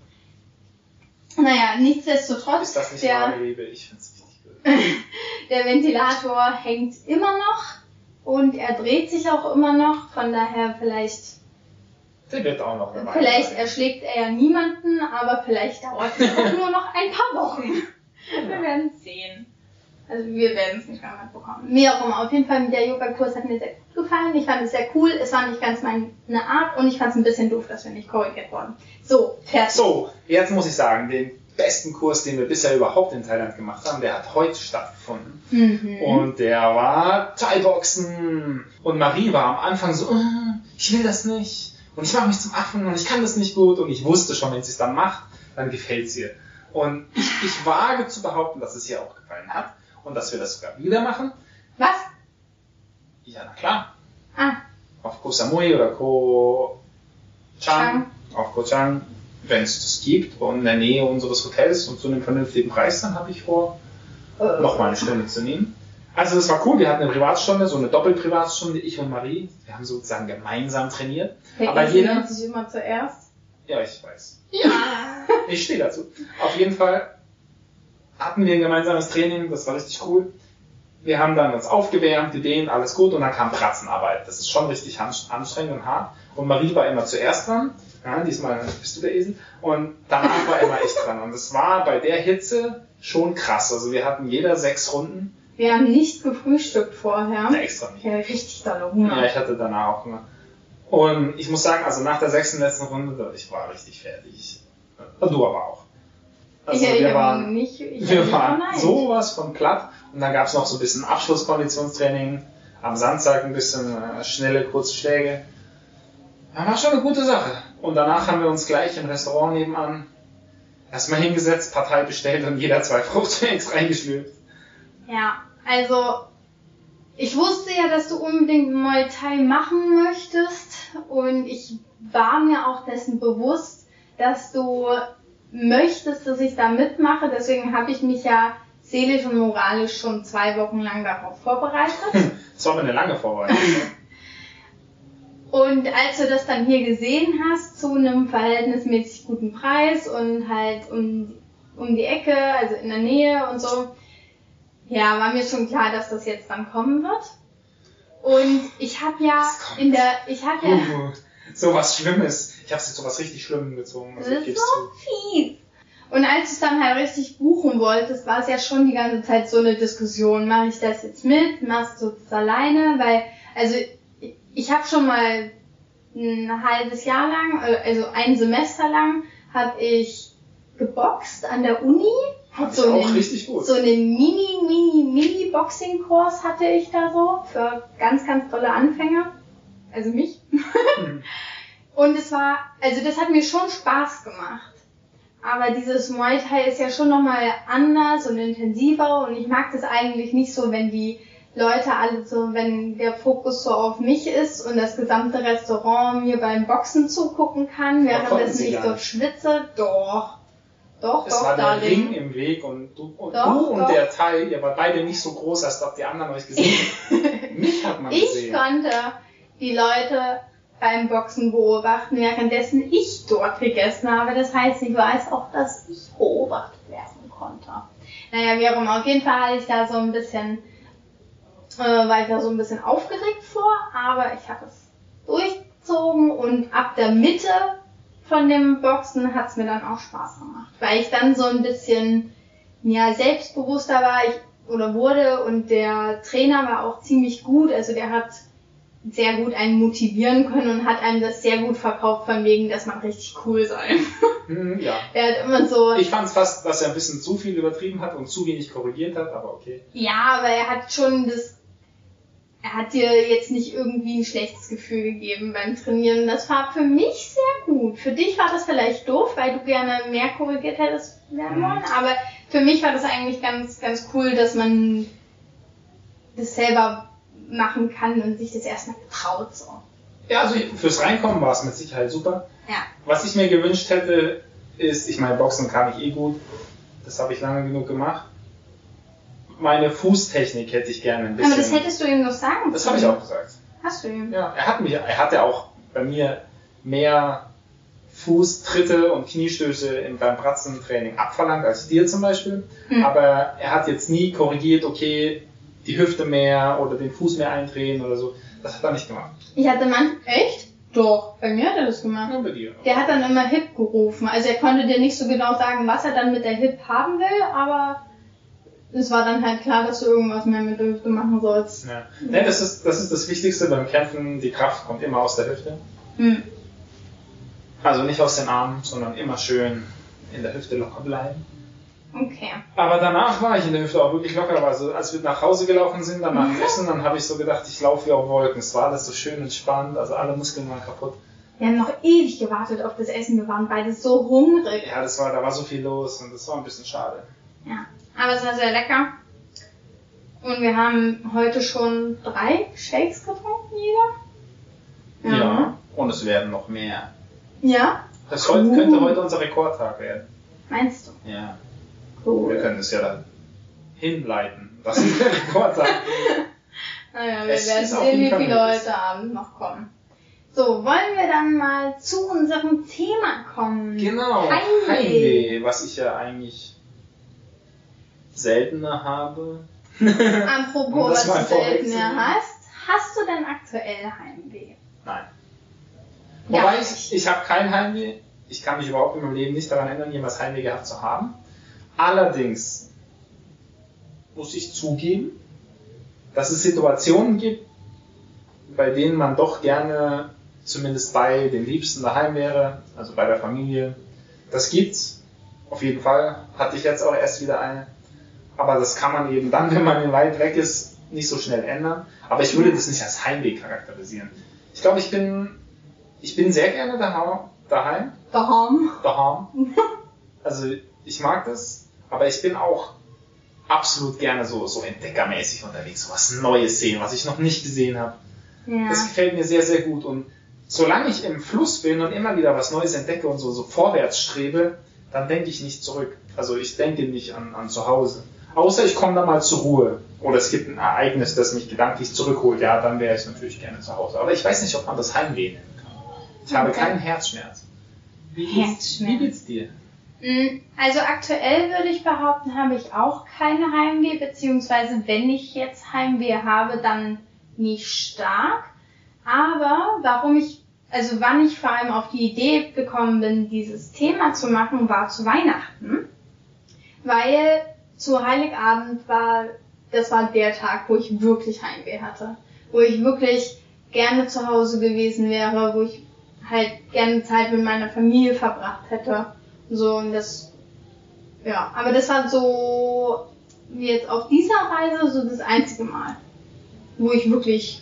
[SPEAKER 2] Naja, nichtsdestotrotz,
[SPEAKER 1] Ist das nicht
[SPEAKER 2] der,
[SPEAKER 1] Liebe? Ich find's richtig
[SPEAKER 2] der Ventilator hängt immer noch und er dreht sich auch immer noch, von daher vielleicht,
[SPEAKER 1] Der wird auch noch Weile
[SPEAKER 2] vielleicht
[SPEAKER 1] sein.
[SPEAKER 2] erschlägt er ja niemanden, aber vielleicht dauert es auch nur noch ein paar Wochen. Wir werden sehen. Also wir werden es nicht mehr mitbekommen. Wie auch immer, auf jeden Fall der Yoga-Kurs hat mir sehr gut gefallen. Ich fand es sehr cool. Es war nicht ganz meine Art und ich fand es ein bisschen doof, dass wir nicht korrigiert wurden. So, fertig.
[SPEAKER 1] So, jetzt muss ich sagen, den besten Kurs, den wir bisher überhaupt in Thailand gemacht haben, der hat heute stattgefunden.
[SPEAKER 2] Mhm.
[SPEAKER 1] Und der war Thai-Boxen. Und Marie war am Anfang so, "Äh, ich will das nicht. Und ich mache mich zum Affen und ich kann das nicht gut. Und ich wusste schon, wenn sie es dann macht, dann gefällt es ihr. Und ich, ich wage zu behaupten, dass es ihr auch gefallen hat. Und dass wir das sogar wieder machen.
[SPEAKER 2] Was?
[SPEAKER 1] Ja, na klar.
[SPEAKER 2] Ah,
[SPEAKER 1] Auf Koh Samui oder Koh Chang. Auf Koh Chang. Wenn es das gibt und in der Nähe unseres Hotels und zu einem vernünftigen Preis, dann habe ich vor,
[SPEAKER 2] äh,
[SPEAKER 1] noch mal eine Stunde zu nehmen. Also das war cool, wir hatten eine Privatstunde, so eine Doppelprivatstunde, ich und Marie. Wir haben sozusagen gemeinsam trainiert.
[SPEAKER 2] der
[SPEAKER 1] aber jeder-
[SPEAKER 2] sich immer zuerst.
[SPEAKER 1] Ja, ich weiß.
[SPEAKER 2] Ja.
[SPEAKER 1] Ich stehe dazu. Auf jeden Fall hatten wir ein gemeinsames Training, das war richtig cool. Wir haben dann uns aufgewärmt, gedehnt, alles gut und dann kam Pratzenarbeit. Das ist schon richtig an- anstrengend und hart. Und Marie war immer zuerst dran. Ja, diesmal bist du der Esel. Und danach war immer ich dran. Und es war bei der Hitze schon krass. Also wir hatten jeder sechs Runden.
[SPEAKER 2] Wir haben nicht gefrühstückt vorher.
[SPEAKER 1] Ne, extra nicht.
[SPEAKER 2] Ich hatte richtig dolle Hunger.
[SPEAKER 1] Ja, ich hatte danach auch Hunger. Und ich muss sagen, also nach der sechsten letzten Runde, ich war richtig fertig. Und du aber auch. Also
[SPEAKER 2] ich,
[SPEAKER 1] wir waren,
[SPEAKER 2] nicht, ich
[SPEAKER 1] wir waren sowas von platt. Und dann gab es noch so ein bisschen Abschlusskonditionstraining. Am Samstag ein bisschen äh, schnelle, kurze Schläge. Ja, war schon eine gute Sache. Und danach haben wir uns gleich im Restaurant nebenan erstmal hingesetzt, Partei bestellt und jeder zwei Fruchtshakes reingeschlürft.
[SPEAKER 2] Ja, also ich wusste ja, dass du unbedingt Muay Thai machen möchtest. und ich war mir auch dessen bewusst, dass du möchtest, dass ich da mitmache. Deswegen habe ich mich ja seelisch und moralisch schon zwei Wochen lang darauf vorbereitet.
[SPEAKER 1] Das war aber eine lange Vorbereitung.
[SPEAKER 2] Und als du das dann hier gesehen hast, zu einem verhältnismäßig guten Preis und halt um, um die Ecke, also in der Nähe und so, ja, war mir schon klar, dass das jetzt dann kommen wird. Und ich habe ja in der, ich habe ja,
[SPEAKER 1] Uh, so was Schlimmes. Ich habe jetzt so was richtig Schlimmes gezogen.
[SPEAKER 2] das
[SPEAKER 1] Also ich
[SPEAKER 2] ist so fies. Und als du es dann halt richtig buchen wolltest, war es ja schon die ganze Zeit so eine Diskussion. Mache ich das jetzt mit? Machst du das alleine? Weil, also ich, habe schon mal ein halbes Jahr lang, äh, also ein Semester lang, habe ich geboxt an der Uni.
[SPEAKER 1] Ich
[SPEAKER 2] so
[SPEAKER 1] auch
[SPEAKER 2] einen,
[SPEAKER 1] richtig gut.
[SPEAKER 2] so einen Mini, Mini, Mini Boxing-Kurs hatte ich da so für ganz, ganz tolle Anfänger. Also mich.
[SPEAKER 1] Hm.
[SPEAKER 2] Und es war, also das hat mir schon Spaß gemacht. Aber dieses Muay Thai ist ja schon nochmal anders und intensiver und ich mag das eigentlich nicht so, wenn die Leute alle so, wenn der Fokus so auf mich ist und das gesamte Restaurant mir beim Boxen zugucken kann,
[SPEAKER 1] Aber konnten
[SPEAKER 2] während
[SPEAKER 1] sie
[SPEAKER 2] ich dort schwitze. Doch. Doch,
[SPEAKER 1] Es
[SPEAKER 2] doch,
[SPEAKER 1] war der. Ring im Weg und du und,
[SPEAKER 2] Doch,
[SPEAKER 1] du und der Thai, ihr wart beide nicht so groß, als ob die anderen euch gesehen hätten. Mich hat man
[SPEAKER 2] Ich
[SPEAKER 1] gesehen.
[SPEAKER 2] konnte die Leute beim Boxen beobachten, währenddessen ich dort gegessen habe. Das heißt, ich weiß auch, dass ich beobachtet werden konnte. Naja, wie auch immer. Auf jeden Fall hatte ich da so ein bisschen, äh, war ich da so ein bisschen aufgeregt vor, aber ich habe es durchgezogen und ab der Mitte von dem Boxen hat es mir dann auch Spaß gemacht, weil ich dann so ein bisschen ja, selbstbewusster war ich oder wurde und der Trainer war auch ziemlich gut, also der hat sehr gut einen motivieren können und hat einem das sehr gut verkauft von wegen, dass man richtig cool sei.
[SPEAKER 1] Hm, ja.
[SPEAKER 2] Der hat immer so,
[SPEAKER 1] Ich fand es fast, dass er ein bisschen zu viel übertrieben hat und zu wenig korrigiert hat, aber okay.
[SPEAKER 2] ja, aber er hat schon das, er hat dir jetzt nicht irgendwie ein schlechtes Gefühl gegeben beim Trainieren. Das war für mich sehr gut. Für dich war das vielleicht doof, weil du gerne mehr korrigiert hättest werden
[SPEAKER 1] Mhm.
[SPEAKER 2] wollen, aber für mich war das eigentlich ganz, ganz cool, dass man das selber machen kann und sich das erstmal traut so.
[SPEAKER 1] Ja, also fürs Reinkommen war es mit Sicherheit super.
[SPEAKER 2] Ja.
[SPEAKER 1] Was ich mir gewünscht hätte, ist, ich meine, Boxen kann ich eh gut. Das habe ich lange genug gemacht. Meine Fußtechnik hätte ich gerne ein bisschen.
[SPEAKER 2] Aber das hättest du ihm noch sagen
[SPEAKER 1] das habe ich auch gesagt.
[SPEAKER 2] Hast du ihm?
[SPEAKER 1] Ja, er hat mich, er hatte auch bei mir mehr Fußtritte und Kniestöße im, beim Pratzentraining abverlangt als dir zum Beispiel.
[SPEAKER 2] Hm.
[SPEAKER 1] Aber er hat jetzt nie korrigiert, okay, die Hüfte mehr oder den Fuß mehr eindrehen oder so. Das hat er nicht gemacht.
[SPEAKER 2] Ich hatte man echt? Doch, bei mir hat er das gemacht.
[SPEAKER 1] Nur bei dir.
[SPEAKER 2] Der hat dann immer Hip gerufen. Also er konnte dir nicht so genau sagen, was er dann mit der Hip haben will, aber es war dann halt klar, dass du irgendwas mehr mit der Hüfte machen sollst.
[SPEAKER 1] Ja. Ne, das, ist, das ist das Wichtigste beim Kämpfen. Die Kraft kommt immer aus der Hüfte.
[SPEAKER 2] Hm.
[SPEAKER 1] Also nicht aus den Armen, sondern immer schön in der Hüfte locker bleiben.
[SPEAKER 2] Okay.
[SPEAKER 1] Aber danach war ich in der Hüfte auch wirklich locker. Also als wir nach Hause gelaufen sind, dann nach dem Essen, dann habe ich so gedacht, ich laufe wie auf Wolken. Es war alles so schön entspannt, also alle Muskeln waren kaputt.
[SPEAKER 2] Wir haben noch ewig gewartet auf das Essen. Wir waren beide so hungrig.
[SPEAKER 1] Ja, das war, da war so viel los und das war ein bisschen schade.
[SPEAKER 2] Ja. Aber es war sehr lecker. Und wir haben heute schon drei Shakes getrunken, jeder.
[SPEAKER 1] Und es werden noch mehr.
[SPEAKER 2] Ja?
[SPEAKER 1] Das
[SPEAKER 2] Cool.
[SPEAKER 1] könnte heute unser Rekordtag werden.
[SPEAKER 2] Meinst du?
[SPEAKER 1] Ja. Wir
[SPEAKER 2] Cool.
[SPEAKER 1] können es ja dann hinleiten. Das ist der Rekordtag.
[SPEAKER 2] Naja, wir
[SPEAKER 1] Es
[SPEAKER 2] werden sehen, wie viele heute Abend noch kommen. So, wollen wir dann mal zu unserem Thema kommen?
[SPEAKER 1] Genau.
[SPEAKER 2] Heimweh.
[SPEAKER 1] Heimweh, was ich ja eigentlich seltener habe.
[SPEAKER 2] Apropos, was du selten
[SPEAKER 1] vorwegzunehmen.
[SPEAKER 2] hast. Hast du denn aktuell Heimweh?
[SPEAKER 1] Nein.
[SPEAKER 2] Gar
[SPEAKER 1] Wobei ich, ich habe kein Heimweh. Ich kann mich überhaupt in meinem Leben nicht daran erinnern, jemals Heimweh gehabt zu haben. Allerdings muss ich zugeben, dass es Situationen gibt, bei denen man doch gerne zumindest bei den Liebsten daheim wäre, also bei der Familie. Das gibt's. Auf jeden Fall. Hatte ich jetzt auch erst wieder eine. Aber das kann man eben dann, wenn man weit weg ist, nicht so schnell ändern. Aber ich würde das nicht als Heimweh charakterisieren. Ich glaube, ich bin, ich bin sehr gerne daheim, daheim,
[SPEAKER 2] Daheim.
[SPEAKER 1] daheim. Also, ich mag das, aber ich bin auch absolut gerne so, so entdeckermäßig unterwegs, so was Neues sehen, was ich noch nicht gesehen habe.
[SPEAKER 2] Ja.
[SPEAKER 1] Das gefällt mir sehr, sehr gut und solange ich im Fluss bin und immer wieder was Neues entdecke und so, so vorwärts strebe, dann denke ich nicht zurück. Also ich denke nicht an, an zu Hause. Außer ich komme da mal zur Ruhe. Oder es gibt ein Ereignis, das mich gedanklich zurückholt. Ja, dann wäre ich natürlich gerne zu Hause. Aber ich weiß nicht, ob man das Heimweh nennen kann. Ich habe
[SPEAKER 2] Okay.
[SPEAKER 1] keinen Herzschmerz. Wie geht's,
[SPEAKER 2] Herzschmerz.
[SPEAKER 1] wie geht's dir?
[SPEAKER 2] Mm, Also aktuell würde ich behaupten, habe ich auch keine Heimweh, beziehungsweise wenn ich jetzt Heimweh habe, dann nicht stark. Aber warum ich, also wann ich vor allem auf die Idee gekommen bin, dieses Thema zu machen, war zu Weihnachten. Weil zu Heiligabend war, das war der Tag, wo ich wirklich Heimweh hatte. Wo ich wirklich gerne zu Hause gewesen wäre, wo ich halt gerne Zeit mit meiner Familie verbracht hätte. So, und das, ja, aber das war so, wie jetzt auf dieser Reise, so das einzige Mal, wo ich wirklich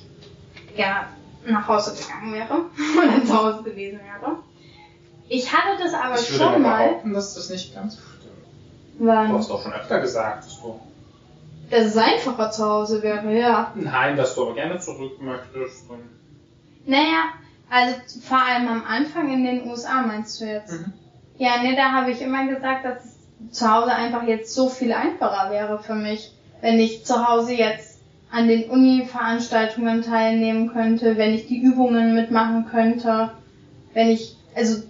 [SPEAKER 2] gerne nach Hause gegangen wäre oder zu Hause gewesen wäre. Ich hatte das aber
[SPEAKER 1] ich würde
[SPEAKER 2] schon
[SPEAKER 1] mal
[SPEAKER 2] mal,
[SPEAKER 1] behaupten, dass das nicht ganz stimmt. Du
[SPEAKER 2] wann,
[SPEAKER 1] hast doch schon öfter gesagt, dass du
[SPEAKER 2] dass es einfacher zu Hause wäre, ja.
[SPEAKER 1] Nein, dass du aber gerne zurück möchtest. Und
[SPEAKER 2] Naja, also vor allem am Anfang in den USA meinst du jetzt?
[SPEAKER 1] Mhm.
[SPEAKER 2] Ja, ne, da habe ich immer gesagt, dass es zu Hause einfach jetzt so viel einfacher wäre für mich, wenn ich zu Hause jetzt an den Uni-Veranstaltungen teilnehmen könnte, wenn ich die Übungen mitmachen könnte, wenn ich, also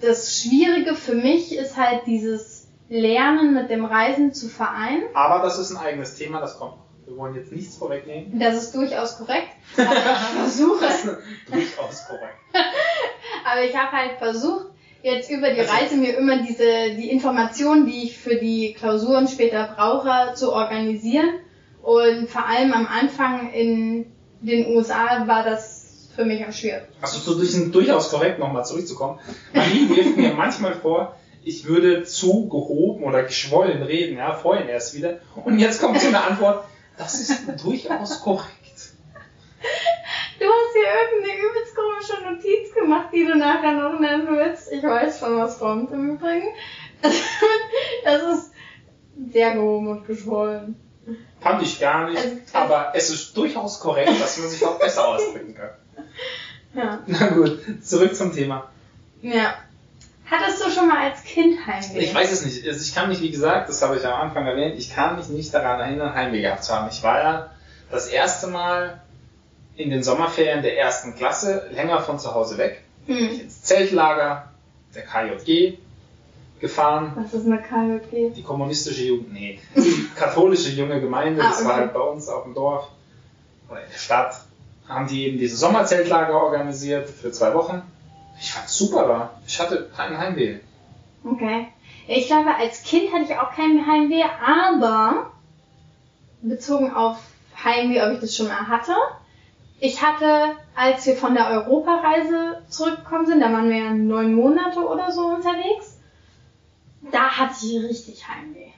[SPEAKER 2] das Schwierige für mich ist halt dieses Lernen mit dem Reisen zu vereinen.
[SPEAKER 1] Aber das ist ein eigenes Thema, das kommt. Wir wollen jetzt nichts vorwegnehmen.
[SPEAKER 2] Das ist durchaus korrekt. Aber ich versuche,
[SPEAKER 1] Das ist durchaus korrekt.
[SPEAKER 2] Aber ich habe halt versucht, jetzt über die
[SPEAKER 1] Also-
[SPEAKER 2] Reise mir immer diese, die Informationen, die ich für die Klausuren später brauche, zu organisieren. Und vor allem am Anfang in den USA war das für mich am schwierigsten.
[SPEAKER 1] Also zu durch- durchaus korrekt nochmal zurückzukommen. Marie wirft mir manchmal vor, ich würde zu gehoben oder geschwollen reden, ja, vorhin erst wieder. Und jetzt kommt so eine Antwort, das ist durchaus korrekt.
[SPEAKER 2] Du hast hier irgendeine übelst komische Notiz gemacht, die du nachher noch nennen willst. Ich weiß schon, was kommt im Übrigen. Das ist sehr gehoben und geschwollen.
[SPEAKER 1] Fand ich gar nicht,
[SPEAKER 2] Also-
[SPEAKER 1] aber es ist durchaus korrekt, dass man sich auch besser ausdrücken kann.
[SPEAKER 2] Ja.
[SPEAKER 1] Na gut, zurück zum Thema.
[SPEAKER 2] ja. Hattest du schon mal als Kind Heimweh?
[SPEAKER 1] Ich weiß es nicht. Also ich kann mich, wie gesagt, das habe ich am Anfang erwähnt, ich kann mich nicht daran erinnern, Heimweh gehabt zu haben. Ich war ja das erste Mal in den Sommerferien der ersten Klasse länger von zu Hause weg. Ich
[SPEAKER 2] Hm.
[SPEAKER 1] ins Zeltlager der KJG gefahren.
[SPEAKER 2] Was ist eine KJG?
[SPEAKER 1] Die kommunistische Jugend, nee, die katholische junge Gemeinde,
[SPEAKER 2] Ah,
[SPEAKER 1] das war halt bei uns auf dem Dorf oder in der Stadt, haben die eben diese Sommerzeltlager organisiert für zwei Wochen. Ich fand's super da. Ich hatte keinen Heimweh.
[SPEAKER 2] Okay. Ich glaube, als Kind hatte ich auch kein Heimweh, aber bezogen auf Heimweh, ob ich das schon mal hatte. Ich hatte, als wir von der Europareise zurückgekommen sind, da waren wir ja neun Monate oder so unterwegs, da hatte ich richtig Heimweh.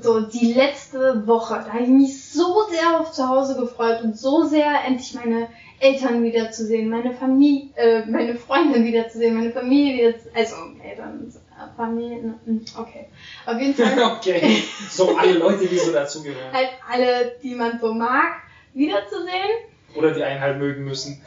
[SPEAKER 2] So die letzte Woche, da habe ich mich so sehr auf zu Hause gefreut und so sehr endlich meine Eltern wiederzusehen, meine Familie, äh, meine Freunde wiederzusehen, meine Familie wieder, also Eltern, Familie, mm, okay. Auf jeden Fall
[SPEAKER 1] okay, so alle Leute, die so dazugehören.
[SPEAKER 2] halt alle, die man so mag, wiederzusehen.
[SPEAKER 1] Oder die einen halt mögen müssen.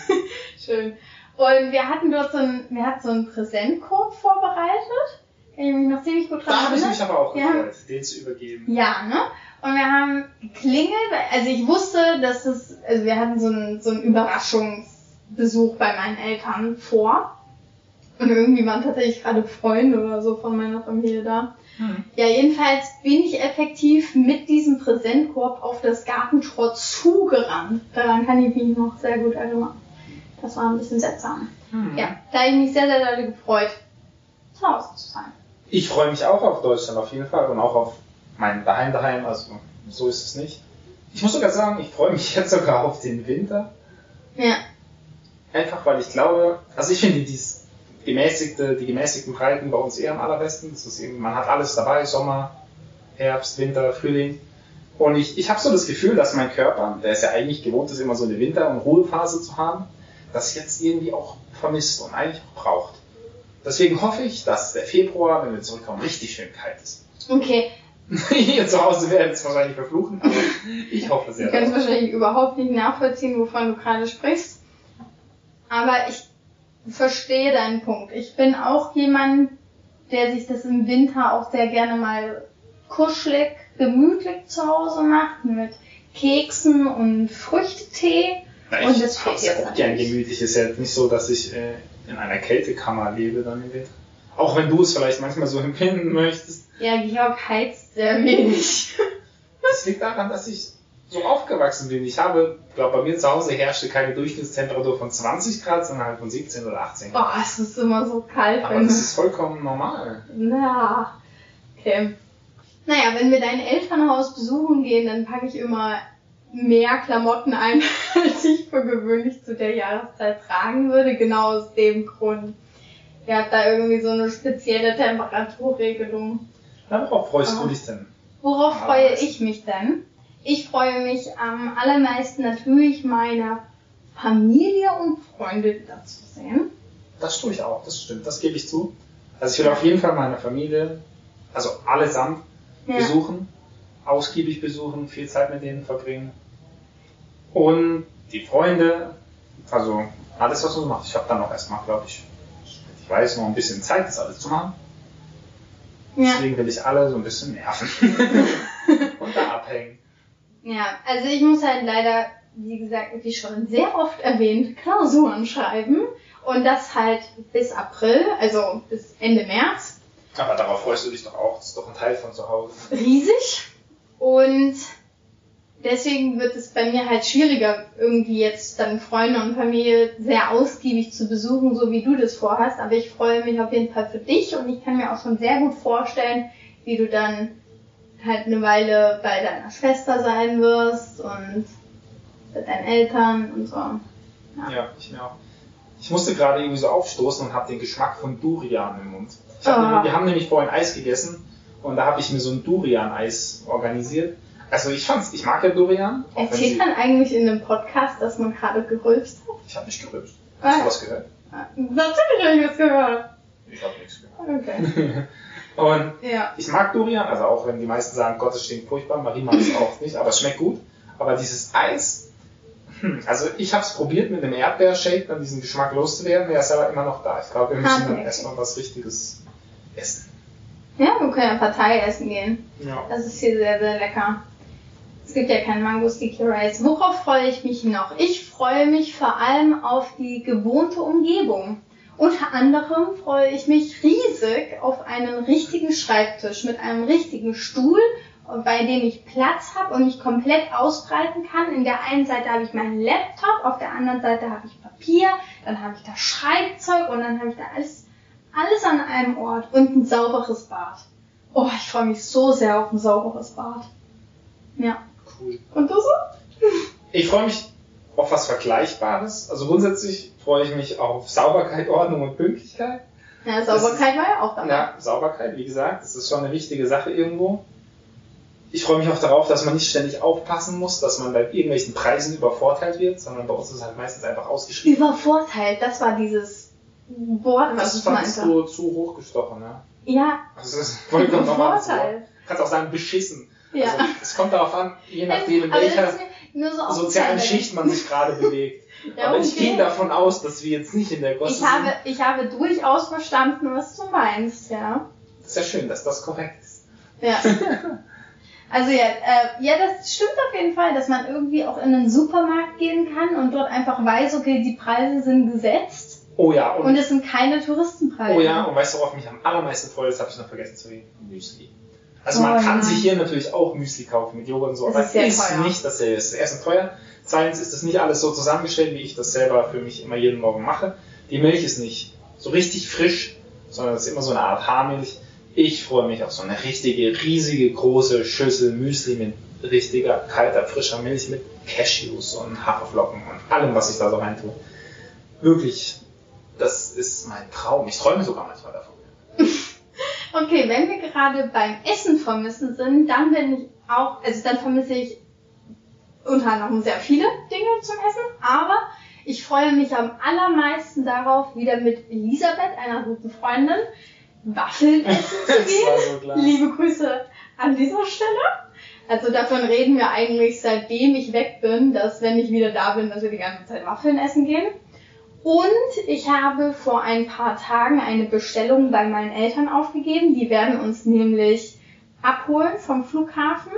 [SPEAKER 2] Schön. Und wir hatten dort so einen, wir hatten so einen Präsentkorb vorbereitet. Mich noch ziemlich gut dran
[SPEAKER 1] Da habe ich mich aber auch gefreut, den zu übergeben.
[SPEAKER 2] Ja, ne? Und wir haben geklingelt, also ich wusste, dass es, also wir hatten so einen, so einen Überraschungsbesuch bei meinen Eltern vor. Und irgendwie waren tatsächlich gerade Freunde oder so von meiner Familie da.
[SPEAKER 1] Hm.
[SPEAKER 2] Ja, jedenfalls bin ich effektiv mit diesem Präsentkorb auf das Gartentor zugerannt. Daran kann ich mich noch sehr gut erinnern. Das war ein bisschen seltsam.
[SPEAKER 1] Hm.
[SPEAKER 2] Ja, da habe ich mich sehr, sehr doll gefreut, zu Hause zu sein.
[SPEAKER 1] Ich freue mich auch auf Deutschland auf jeden Fall und auch auf mein Daheim daheim, also so ist es nicht. Ich muss sogar sagen, ich freue mich jetzt sogar auf den Winter.
[SPEAKER 2] Ja,
[SPEAKER 1] Einfach weil ich glaube, also ich finde dies gemäßigte, die gemäßigten Breiten bei uns eher am allerbesten. Das ist eben, man hat alles dabei, Sommer, Herbst, Winter, Frühling. Und ich, ich habe so das Gefühl, dass mein Körper, der ist ja eigentlich gewohnt, ist immer so eine Winter- und Ruhephase zu haben, das jetzt irgendwie auch vermisst und eigentlich auch braucht. Deswegen hoffe ich, dass der Februar, wenn wir zurückkommen, richtig schön kalt ist.
[SPEAKER 2] okay.
[SPEAKER 1] Ihr zu Hause werdet es wahrscheinlich verfluchen, aber ich hoffe
[SPEAKER 2] Du
[SPEAKER 1] sehr.
[SPEAKER 2] kannst
[SPEAKER 1] darauf.
[SPEAKER 2] wahrscheinlich überhaupt nicht nachvollziehen, wovon du gerade sprichst. Aber ich verstehe deinen Punkt. Ich bin auch jemand, der sich das im Winter auch sehr gerne mal kuschelig, gemütlich zu Hause macht mit Keksen und Früchtetee.
[SPEAKER 1] Na,
[SPEAKER 2] Und
[SPEAKER 1] ich
[SPEAKER 2] das fehlt jetzt
[SPEAKER 1] auch gern
[SPEAKER 2] natürlich.
[SPEAKER 1] gemütlich. Ist ja nicht so, dass ich äh, in einer Kältekammer lebe dann im Winter. Auch wenn du es vielleicht manchmal so empfinden möchtest.
[SPEAKER 2] Ja, Georg heizt sehr wenig.
[SPEAKER 1] Das liegt daran, dass ich so aufgewachsen bin. Ich habe, glaube bei mir zu Hause herrschte keine Durchschnittstemperatur von 20 Grad, sondern halt von 17 oder 18 Grad.
[SPEAKER 2] Boah, es ist immer so kalt.
[SPEAKER 1] Aber das ist vollkommen normal.
[SPEAKER 2] Na, okay. Naja, wenn wir dein Elternhaus besuchen gehen, dann packe ich immer mehr Klamotten ein, als ich für gewöhnlich zu der Jahreszeit tragen würde. Genau aus dem Grund. Ihr habt da irgendwie so eine spezielle Temperaturregelung.
[SPEAKER 1] Na, worauf freust
[SPEAKER 2] Ah.
[SPEAKER 1] du dich denn?
[SPEAKER 2] Worauf freue ich mich denn? Ich freue mich am allermeisten natürlich meiner Familie und Freunde wiederzusehen.
[SPEAKER 1] Das tue ich auch, das stimmt, das gebe ich zu. Also ich will auf jeden Fall meine Familie, also allesamt,
[SPEAKER 2] Ja.
[SPEAKER 1] besuchen, ausgiebig besuchen, viel Zeit mit denen verbringen. Und die Freunde, also alles, was man macht. Ich habe dann noch erstmal, glaube ich, ich weiß, noch ein bisschen Zeit, das alles zu machen.
[SPEAKER 2] Ja.
[SPEAKER 1] Deswegen will ich alle so ein bisschen nerven. und da abhängen.
[SPEAKER 2] Ja, also ich muss halt leider, wie gesagt, wie schon sehr oft erwähnt, Klausuren schreiben. Und das halt bis April, also bis Ende März.
[SPEAKER 1] Aber darauf freust du dich doch auch. Das ist doch ein Teil von zu Hause.
[SPEAKER 2] Riesig. Und deswegen wird es bei mir halt schwieriger, irgendwie jetzt dann Freunde und Familie sehr ausgiebig zu besuchen, so wie du das vorhast. Aber ich freue mich auf jeden Fall für dich und ich kann mir auch schon sehr gut vorstellen, wie du dann halt eine Weile bei deiner Schwester sein wirst und bei deinen Eltern und so.
[SPEAKER 1] Ja, ich mir auch. Ich musste gerade irgendwie so aufstoßen und habe den Geschmack von Durian im Mund. Ich hab
[SPEAKER 2] Ah.
[SPEAKER 1] nämlich, wir haben nämlich vorhin Eis gegessen und da habe ich mir so ein Durian-Eis organisiert. Also ich fand's, ich mag ja wenn
[SPEAKER 2] Erzählt man eigentlich in einem Podcast, dass man gerade gerülpst hat?
[SPEAKER 1] ich habe nicht gerübst. Hast du
[SPEAKER 2] Ah.
[SPEAKER 1] was gehört?
[SPEAKER 2] Natürlich habe ich was gehört.
[SPEAKER 1] Ich habe nichts gehört.
[SPEAKER 2] Okay.
[SPEAKER 1] Und
[SPEAKER 2] Ja.
[SPEAKER 1] ich mag Durian, also auch wenn die meisten sagen, Gott, es stinkt furchtbar, Marie mag es auch nicht, aber es schmeckt gut. Aber dieses Eis, hm, also ich habe es probiert mit dem Erdbeershake, dann diesen Geschmack loszuwerden, der ist aber immer noch da. Ich glaube, wir müssen dann erstmal was Richtiges essen.
[SPEAKER 2] Ja, wir können ja Partei essen gehen.
[SPEAKER 1] Ja.
[SPEAKER 2] Das ist hier sehr, sehr lecker. Es gibt ja keinen Mango Sticky Rice. Worauf freue ich mich noch? Ich freue mich vor allem auf die gewohnte Umgebung. Unter anderem freue ich mich riesig auf einen richtigen Schreibtisch mit einem richtigen Stuhl, bei dem ich Platz habe und mich komplett ausbreiten kann. In der einen Seite habe ich meinen Laptop, auf der anderen Seite habe ich Papier, dann habe ich da Schreibzeug und dann habe ich da alles, alles an einem Ort und ein sauberes Bad. Oh, ich freue mich so sehr auf ein sauberes Bad. Ja.
[SPEAKER 1] Cool.
[SPEAKER 2] Und du so?
[SPEAKER 1] Ich freue mich auf was Vergleichbares. Also grundsätzlich freue ich mich auf Sauberkeit, Ordnung und Pünktlichkeit.
[SPEAKER 2] Ja, Sauberkeit war ja auch dabei.
[SPEAKER 1] Ja, Sauberkeit, wie gesagt, das ist schon eine wichtige Sache irgendwo. Ich freue mich auch darauf, dass man nicht ständig aufpassen muss, dass man bei irgendwelchen Preisen übervorteilt wird, sondern bei uns ist es halt meistens einfach ausgeschrieben.
[SPEAKER 2] Übervorteilt, das war dieses Wort, was
[SPEAKER 1] Das
[SPEAKER 2] ich
[SPEAKER 1] fandst
[SPEAKER 2] meinte.
[SPEAKER 1] du zu hochgestochen, ne?
[SPEAKER 2] Ja,
[SPEAKER 1] Also das ist vollkommen. Du kannst auch sagen, beschissen.
[SPEAKER 2] Ja.
[SPEAKER 1] Also, es kommt darauf an, je nachdem, in
[SPEAKER 2] das
[SPEAKER 1] welcher
[SPEAKER 2] so
[SPEAKER 1] sozialen Schicht man sich gerade bewegt.
[SPEAKER 2] Ja,
[SPEAKER 1] Aber ich
[SPEAKER 2] okay.
[SPEAKER 1] gehe davon aus, dass wir jetzt nicht in der Gosse
[SPEAKER 2] Ich habe, ich habe durchaus verstanden, was du meinst, ja.
[SPEAKER 1] sind. Ist ja schön, dass das korrekt ist.
[SPEAKER 2] Ja. Also ja, äh, ja, das stimmt auf jeden Fall, dass man irgendwie auch in einen Supermarkt gehen kann und dort einfach weiß, okay, die Preise sind gesetzt
[SPEAKER 1] Oh ja, und,
[SPEAKER 2] und es sind keine Touristenpreise.
[SPEAKER 1] oh ja, und weißt du, worauf mich am allermeisten freut, das habe ich noch vergessen zu reden, Müsli. Also
[SPEAKER 2] Oh
[SPEAKER 1] man kann
[SPEAKER 2] ja.
[SPEAKER 1] sich hier natürlich auch Müsli kaufen mit Joghurt und so,
[SPEAKER 2] Das
[SPEAKER 1] aber
[SPEAKER 2] ist
[SPEAKER 1] ist nicht dasselbe. Es ist erstens teuer, zweitens ist es nicht alles so zusammengestellt, wie ich das selber für mich immer jeden Morgen mache. Die Milch ist nicht so richtig frisch, sondern es ist immer so eine Art Haarmilch. Ich freue mich auf so eine richtige, riesige, große Schüssel Müsli mit richtiger, kalter, frischer Milch mit Cashews und Haferflocken und allem, was ich da so rein tue. Wirklich, das ist mein Traum. Ich träume sogar manchmal davon.
[SPEAKER 2] Okay, wenn wir gerade beim Essen vermissen sind, dann bin ich auch, also dann vermisse ich unter anderem sehr viele Dinge zum Essen, aber ich freue mich am allermeisten darauf, wieder mit Elisabeth, einer guten Freundin, Waffeln essen zu gehen.
[SPEAKER 1] so.
[SPEAKER 2] Liebe Grüße an dieser Stelle. Also davon reden wir eigentlich seitdem ich weg bin, dass wenn ich wieder da bin, dass wir die ganze Zeit Waffeln essen gehen. Und ich habe vor ein paar Tagen eine Bestellung bei meinen Eltern aufgegeben. Die werden uns nämlich abholen vom Flughafen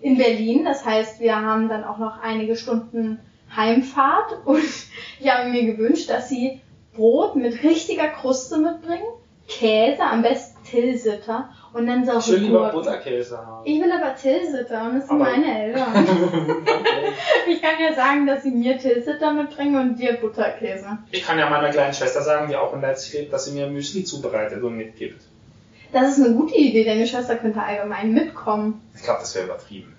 [SPEAKER 2] in Berlin. Das heißt, wir haben dann auch noch einige Stunden Heimfahrt und ich habe mir gewünscht, dass sie Brot mit richtiger Kruste mitbringen, Käse, am besten Tilsiter und dann saure
[SPEAKER 1] Ich will lieber. Butterkäse haben.
[SPEAKER 2] Ich will aber Tilsiter und das sind
[SPEAKER 1] Aber-
[SPEAKER 2] meine Eltern. Ich kann ja sagen, dass sie mir Tilsiter mitbringen und dir Butterkäse.
[SPEAKER 1] Ich kann ja meiner kleinen Schwester sagen, die auch in Leipzig lebt, dass sie mir Müsli zubereitet und mitgibt.
[SPEAKER 2] Das ist eine gute Idee, deine Schwester könnte allgemein mitkommen.
[SPEAKER 1] Ich glaube, das wäre übertrieben.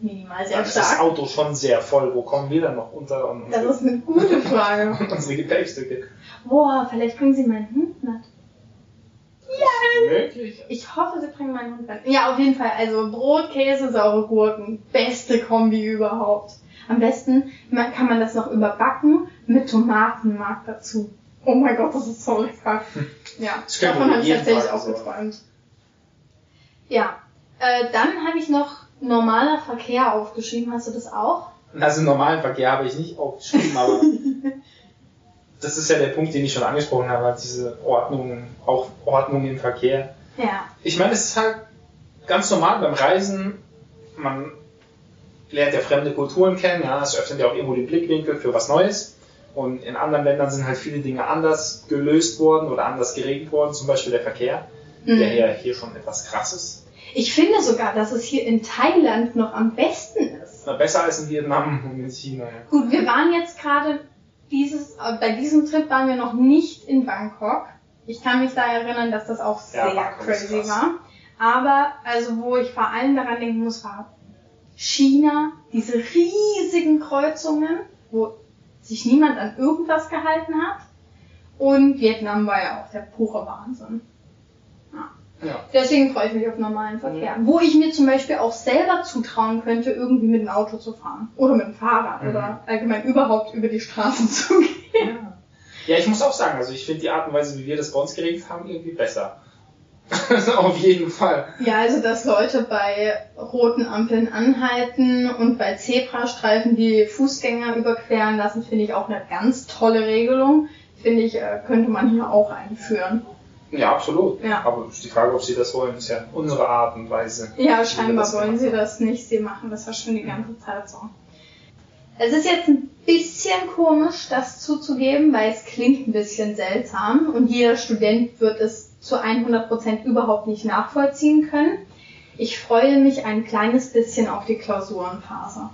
[SPEAKER 2] Minimal
[SPEAKER 1] Dann
[SPEAKER 2] sehr
[SPEAKER 1] ist das
[SPEAKER 2] stark.
[SPEAKER 1] Auto schon sehr voll. Wo kommen wir dann noch unter und
[SPEAKER 2] Das ist eine gute Frage.
[SPEAKER 1] unsere Gepäckstücke?
[SPEAKER 2] Boah, vielleicht bringen sie meinen Hund mit.
[SPEAKER 1] Möglich.
[SPEAKER 2] Ich hoffe, sie bringen meinen Hund mit. Ja, auf jeden Fall. Also Brot, Käse, saure Gurken. Beste Kombi überhaupt. Am besten kann man das noch überbacken mit Tomatenmark dazu. Oh mein Gott, das ist so lecker. Ja, davon habe ich tatsächlich auch geträumt. Ja, äh, dann habe ich noch normaler Verkehr aufgeschrieben. Hast du das auch?
[SPEAKER 1] Also normalen Verkehr habe ich nicht aufgeschrieben, aber das ist ja der Punkt, den ich schon angesprochen habe, halt diese Ordnung, auch Ordnung im Verkehr.
[SPEAKER 2] Ja.
[SPEAKER 1] Ich meine, es ist halt ganz normal beim Reisen, man lernt ja fremde Kulturen kennen, ja, es öffnet ja auch irgendwo den Blickwinkel für was Neues. Und in anderen Ländern sind halt viele Dinge anders gelöst worden oder anders geregelt worden, zum Beispiel der Verkehr, der
[SPEAKER 2] Mhm.
[SPEAKER 1] ja hier schon etwas krass ist.
[SPEAKER 2] Ich finde sogar, dass es hier in Thailand noch am besten ist.
[SPEAKER 1] Na, besser als in Vietnam und in China. Ja.
[SPEAKER 2] Gut, wir waren jetzt gerade dieses, äh, bei diesem Trip waren wir noch nicht in Bangkok. Ich kann mich da erinnern, dass das auch
[SPEAKER 1] Ja,
[SPEAKER 2] sehr
[SPEAKER 1] ist
[SPEAKER 2] crazy war. Aber, also, wo ich vor allem daran denken muss, war China, diese riesigen Kreuzungen, wo sich niemand an irgendwas gehalten hat. Und Vietnam war ja auch der pure Wahnsinn.
[SPEAKER 1] Ja.
[SPEAKER 2] Deswegen freue ich mich auf normalen Verkehr. Wo ich mir zum Beispiel auch selber zutrauen könnte, irgendwie mit dem Auto zu fahren. Oder mit dem Fahrrad.
[SPEAKER 1] Mhm.
[SPEAKER 2] Oder allgemein überhaupt über die Straßen zu gehen.
[SPEAKER 1] Ja, ich muss auch sagen, also ich finde die Art und Weise, wie wir das bei uns geregelt haben, irgendwie besser. Auf jeden Fall.
[SPEAKER 2] Ja, also dass Leute bei roten Ampeln anhalten und bei Zebrastreifen die Fußgänger überqueren lassen, finde ich auch eine ganz tolle Regelung. Finde ich, äh, könnte man hier auch einführen.
[SPEAKER 1] Ja, absolut.
[SPEAKER 2] Ja.
[SPEAKER 1] Aber die Frage, ob sie das wollen, ist ja unsere Art und Weise.
[SPEAKER 2] Ja, scheinbar wollen sie
[SPEAKER 1] haben.
[SPEAKER 2] das nicht. Sie machen das ja schon die ganze Zeit so. Es ist jetzt ein bisschen komisch, das zuzugeben, weil es klingt ein bisschen seltsam und jeder Student wird es zu 100% überhaupt nicht nachvollziehen können. Ich freue mich ein kleines bisschen auf die Klausurenphase.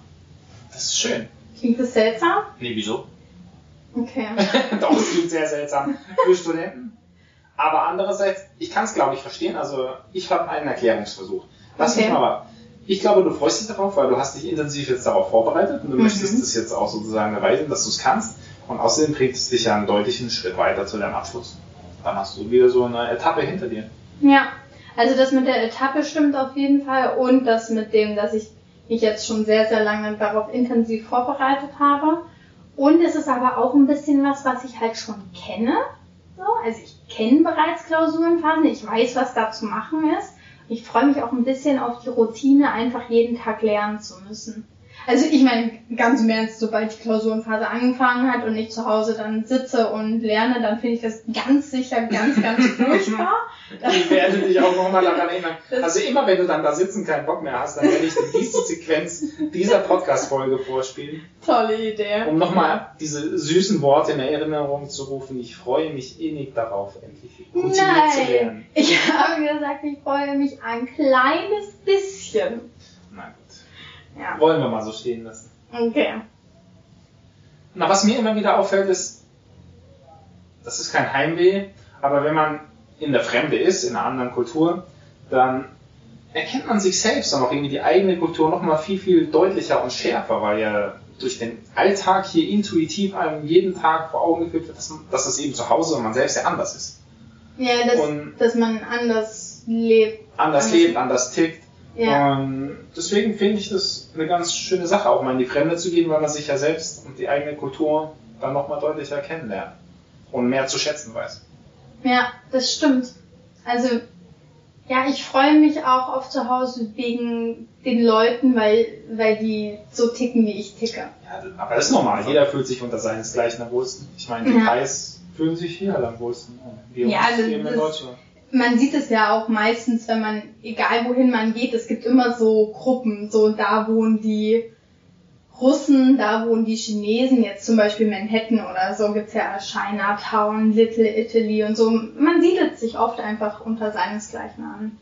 [SPEAKER 1] Das ist schön.
[SPEAKER 2] Klingt das seltsam?
[SPEAKER 1] Nee, wieso?
[SPEAKER 2] Okay.
[SPEAKER 1] Doch, es klingt sehr seltsam für Studenten. Aber andererseits, ich kann es glaube ich verstehen. Also ich habe einen Erklärungsversuch. Lass mich
[SPEAKER 2] Okay.
[SPEAKER 1] mal warten. Ich glaube, du freust dich darauf, weil du hast dich intensiv jetzt darauf vorbereitet und du
[SPEAKER 2] Mhm.
[SPEAKER 1] möchtest das jetzt auch sozusagen erweisen, dass du es kannst. Und außerdem bringt es dich ja einen deutlichen Schritt weiter zu deinem Abschluss. Dann hast du wieder so eine Etappe hinter dir.
[SPEAKER 2] Ja, also das mit der Etappe stimmt auf jeden Fall und das mit dem, dass ich mich jetzt schon sehr, sehr lange darauf intensiv vorbereitet habe. Und es ist aber auch ein bisschen was, was ich halt schon kenne. So, also ich kenne bereits Klausurenphasen, ich weiß, was da zu machen ist. Ich freue mich auch ein bisschen auf die Routine, einfach jeden Tag lernen zu müssen. Also ich meine, ganz im Ernst, sobald die Klausurenphase angefangen hat und ich zu Hause dann sitze und lerne, dann finde ich das ganz sicher ganz, ganz furchtbar.
[SPEAKER 1] Ich werde dich auch nochmal daran erinnern. Also immer wenn du dann da sitzen keinen Bock mehr hast, dann werde ich dir diese Sequenz dieser Podcast-Folge vorspielen,
[SPEAKER 2] Tolle Idee.
[SPEAKER 1] um nochmal diese süßen Worte in Erinnerung zu rufen. Ich freue mich innig darauf, endlich routiniert zu
[SPEAKER 2] Nein,
[SPEAKER 1] lernen.
[SPEAKER 2] ich habe gesagt, ich freue mich ein kleines bisschen. Ja,
[SPEAKER 1] Wollen wir mal so stehen lassen.
[SPEAKER 2] okay.
[SPEAKER 1] Na, was mir immer wieder auffällt, ist, das ist kein Heimweh, aber wenn man in der Fremde ist, in einer anderen Kultur, dann erkennt man sich selbst und auch irgendwie die eigene Kultur nochmal viel, viel deutlicher und schärfer, weil ja durch den Alltag hier intuitiv einem jeden Tag vor Augen geführt wird, dass, man- dass es eben zu Hause und man selbst ja anders ist.
[SPEAKER 2] Ja, dass,
[SPEAKER 1] Und-
[SPEAKER 2] dass man anders lebt.
[SPEAKER 1] Anders
[SPEAKER 2] Anders-
[SPEAKER 1] lebt, anders tickt.
[SPEAKER 2] Ja,
[SPEAKER 1] Und deswegen finde ich das eine ganz schöne Sache, auch mal in die Fremde zu gehen, weil man sich ja selbst und die eigene Kultur dann nochmal deutlicher kennenlernt und mehr zu schätzen weiß.
[SPEAKER 2] ja, das stimmt. Also, ja, ich freue mich auch auf zu Hause wegen den Leuten, weil, weil die so ticken, wie ich ticke.
[SPEAKER 1] Ja, aber das ist normal. Jeder fühlt sich unter seinesgleichen am wohlsten. Ich meine, die
[SPEAKER 2] Ja.
[SPEAKER 1] Thais fühlen sich hier alle am wohlsten. Wir
[SPEAKER 2] Ja,
[SPEAKER 1] eben in Deutschland.
[SPEAKER 2] Man sieht es ja auch meistens, wenn man, egal wohin man geht, es gibt immer so Gruppen, so da wohnen die Russen, da wohnen die Chinesen, jetzt zum Beispiel Manhattan oder so gibt's ja Chinatown, Little Italy und so. Man siedelt sich oft einfach unter seinesgleichen an.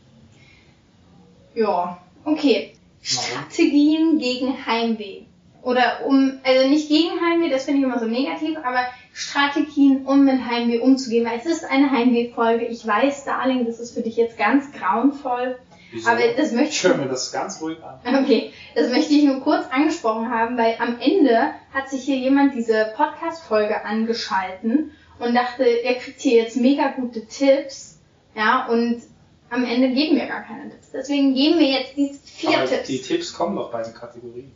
[SPEAKER 2] Ja, okay. Strategien gegen Heimweh. Oder um, also nicht gegen Heimweh, das finde ich immer so negativ, aber Strategien, um mit Heimweh umzugehen. Weil es ist eine Heimweh-Folge. Ich weiß, Darling, das ist für dich jetzt ganz grauenvoll.
[SPEAKER 1] Wieso?
[SPEAKER 2] Aber das möchte
[SPEAKER 1] ich mir das ganz ruhig an.
[SPEAKER 2] Okay, das möchte ich nur kurz angesprochen haben, weil am Ende hat sich hier jemand diese Podcast-Folge angeschalten und dachte, er kriegt hier jetzt mega gute Tipps. Ja, und am Ende geben wir gar keine Tipps. Deswegen geben wir jetzt diese vier
[SPEAKER 1] Aber
[SPEAKER 2] Tipps.
[SPEAKER 1] die Tipps kommen doch bei den Kategorien.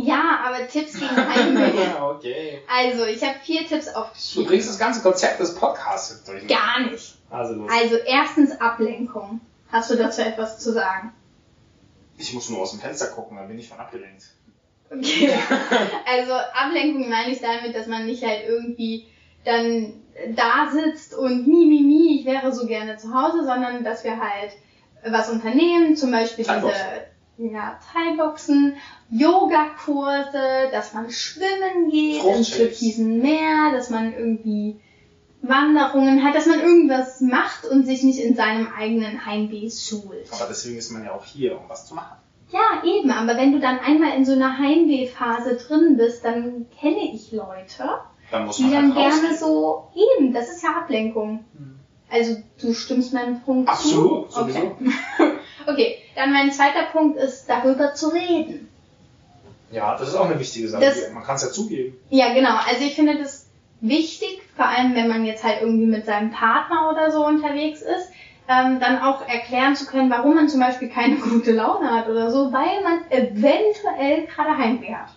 [SPEAKER 2] Ja, aber Tipps gegen Heimweh.
[SPEAKER 1] okay.
[SPEAKER 2] Also, ich habe vier Tipps
[SPEAKER 1] Du
[SPEAKER 2] aufgeschrieben.
[SPEAKER 1] bringst das ganze Konzept des Podcasts jetzt durch.
[SPEAKER 2] Gar nicht.
[SPEAKER 1] Also los.
[SPEAKER 2] Also, erstens Ablenkung. Hast du dazu etwas zu sagen?
[SPEAKER 1] Ich muss nur aus dem Fenster gucken, dann bin ich von abgelenkt.
[SPEAKER 2] Okay. Also Ablenkung meine ich damit, dass man nicht halt irgendwie dann da sitzt und mi, mi, mi, ich wäre so gerne zu Hause, sondern dass wir halt was unternehmen, zum Beispiel
[SPEAKER 1] Thai-Boxen.
[SPEAKER 2] diese ja, Thai-Boxen, Yoga-Kurse, dass man schwimmen geht im türkisen Meer, dass man irgendwie Wanderungen hat, dass man irgendwas macht und sich nicht in seinem eigenen Heimweh schult.
[SPEAKER 1] Aber deswegen ist man ja auch hier, um was zu machen.
[SPEAKER 2] Ja, eben, aber wenn du dann einmal in so einer Heimwehphase drin bist, dann kenne ich Leute,
[SPEAKER 1] Dann
[SPEAKER 2] die dann
[SPEAKER 1] halt
[SPEAKER 2] gerne so, eben, das ist ja Ablenkung.
[SPEAKER 1] Hm.
[SPEAKER 2] Also du stimmst meinem Punkt
[SPEAKER 1] Absolut,
[SPEAKER 2] zu. Okay.
[SPEAKER 1] sowieso.
[SPEAKER 2] okay, dann mein zweiter Punkt ist, darüber zu reden.
[SPEAKER 1] Ja, das ist auch eine wichtige Sache.
[SPEAKER 2] Das-
[SPEAKER 1] man kann es ja zugeben.
[SPEAKER 2] Ja, genau. Also ich finde das wichtig, vor allem wenn man jetzt halt irgendwie mit seinem Partner oder so unterwegs ist, ähm, dann auch erklären zu können, warum man zum Beispiel keine gute Laune hat oder so, weil man eventuell gerade Heimweh hat.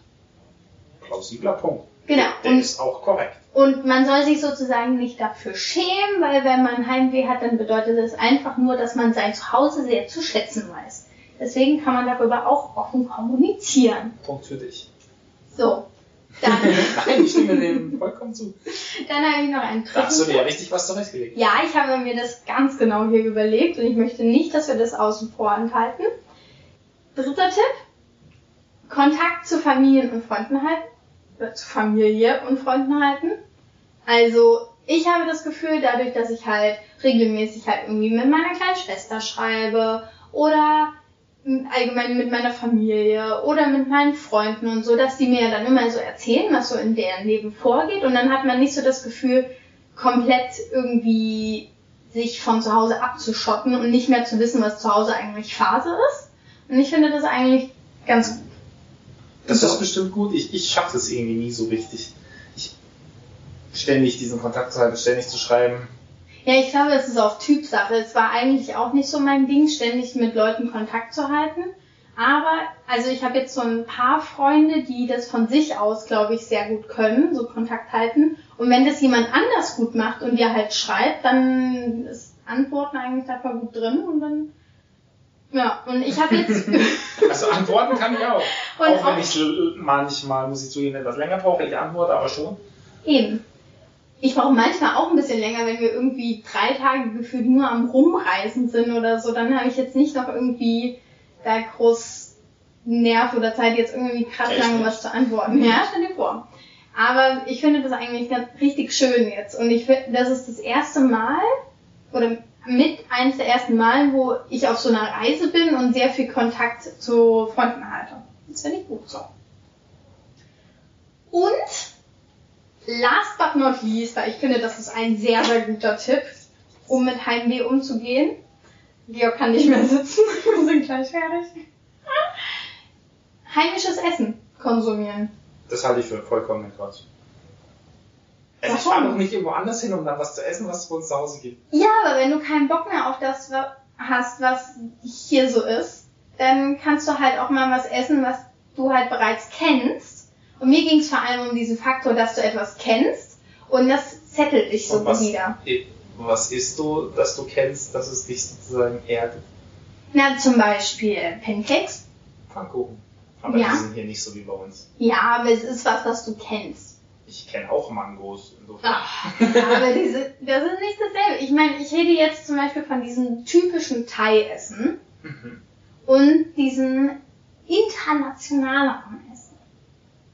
[SPEAKER 1] Plausibler Punkt.
[SPEAKER 2] Genau.
[SPEAKER 1] Der
[SPEAKER 2] Und
[SPEAKER 1] ist auch korrekt.
[SPEAKER 2] Und man soll sich sozusagen nicht dafür schämen, weil wenn man Heimweh hat, dann bedeutet es einfach nur, dass man sein Zuhause sehr zu schätzen weiß. Deswegen kann man darüber auch offen kommunizieren.
[SPEAKER 1] Punkt für dich.
[SPEAKER 2] So, dann,
[SPEAKER 1] Nein, ich stimme dem vollkommen zu.
[SPEAKER 2] dann habe ich noch einen
[SPEAKER 1] Da hast du dir ja richtig was zurechtgelegt.
[SPEAKER 2] Ja, ich habe mir das ganz genau hier überlegt und ich möchte nicht, dass wir das außen vor enthalten. Dritter Tipp. Kontakt zu Familien und Freunden halten. Zu Familie und Freunden halten. Also, ich habe das Gefühl, dadurch, dass ich halt regelmäßig halt irgendwie mit meiner kleinen Schwester schreibe oder allgemein mit meiner Familie oder mit meinen Freunden und so, dass die mir dann immer so erzählen, was so in deren Leben vorgeht und dann hat man nicht so das Gefühl, komplett irgendwie sich von zu Hause abzuschotten und nicht mehr zu wissen, was zu Hause eigentlich Phase ist. Und ich finde das eigentlich ganz gut.
[SPEAKER 1] Das ist bestimmt gut. Ich, ich schaffe das irgendwie nie so richtig. Ich ständig diesen Kontakt zu halten, ständig zu schreiben.
[SPEAKER 2] Ja, ich glaube, es ist auch Typsache. Es war eigentlich auch nicht so mein Ding, ständig mit Leuten Kontakt zu halten. Aber, also ich habe jetzt so ein paar Freunde, die das von sich aus, glaube ich, sehr gut können, so Kontakt halten. Und wenn das jemand anders gut macht und dir halt schreibt, dann ist Antworten eigentlich da voll gut drin und dann, ja, und ich habe jetzt,
[SPEAKER 1] Also antworten kann ich auch.
[SPEAKER 2] Und
[SPEAKER 1] auch wenn ich l- manchmal, muss ich zugeben, etwas länger brauche, ich antworte aber schon.
[SPEAKER 2] Eben. Ich brauche manchmal auch ein bisschen länger, wenn wir irgendwie drei Tage gefühlt nur am Rumreisen sind oder so. Dann habe ich jetzt nicht noch irgendwie da groß Nerv oder Zeit, jetzt irgendwie krass lange
[SPEAKER 1] nicht?
[SPEAKER 2] was zu antworten. Ja, stell dir vor. Aber ich finde das eigentlich ganz richtig schön jetzt. Und ich finde, das ist das erste Mal oder mit eines der ersten Mal, wo ich auf so einer Reise bin und sehr viel Kontakt zu Freunden halte. Das finde ich gut so. Und last but not least, weil ich finde, das ist ein sehr, sehr guter Tipp, um mit Heimweh umzugehen. Georg kann nicht mehr sitzen, wir sind gleich fertig. Heimisches Essen konsumieren.
[SPEAKER 1] Das halte ich für vollkommen Quatsch. Also ich
[SPEAKER 2] Warum?
[SPEAKER 1] fahre doch nicht irgendwo anders hin, um dann was zu essen, was es bei uns zu Hause gibt.
[SPEAKER 2] Ja, aber wenn du keinen Bock mehr auf das hast, was hier so ist, dann kannst du halt auch mal was essen, was du halt bereits kennst. Und mir ging es vor allem um diesen Faktor, dass du etwas kennst und das zettelt dich so
[SPEAKER 1] was,
[SPEAKER 2] wieder.
[SPEAKER 1] was isst du, dass du kennst, dass es dich sozusagen ärgert?
[SPEAKER 2] Na, zum Beispiel Pancakes.
[SPEAKER 1] Pfannkuchen. Aber
[SPEAKER 2] Ja.
[SPEAKER 1] die sind hier nicht so wie bei uns.
[SPEAKER 2] Ja, aber es ist was, was du kennst.
[SPEAKER 1] Ich kenne auch Mangos. Insofern.
[SPEAKER 2] Ach, aber diese, das ist nicht dasselbe. Ich meine, ich rede jetzt zum Beispiel von diesem typischen Thai-Essen
[SPEAKER 1] Mhm.
[SPEAKER 2] und diesen internationaleren Essen.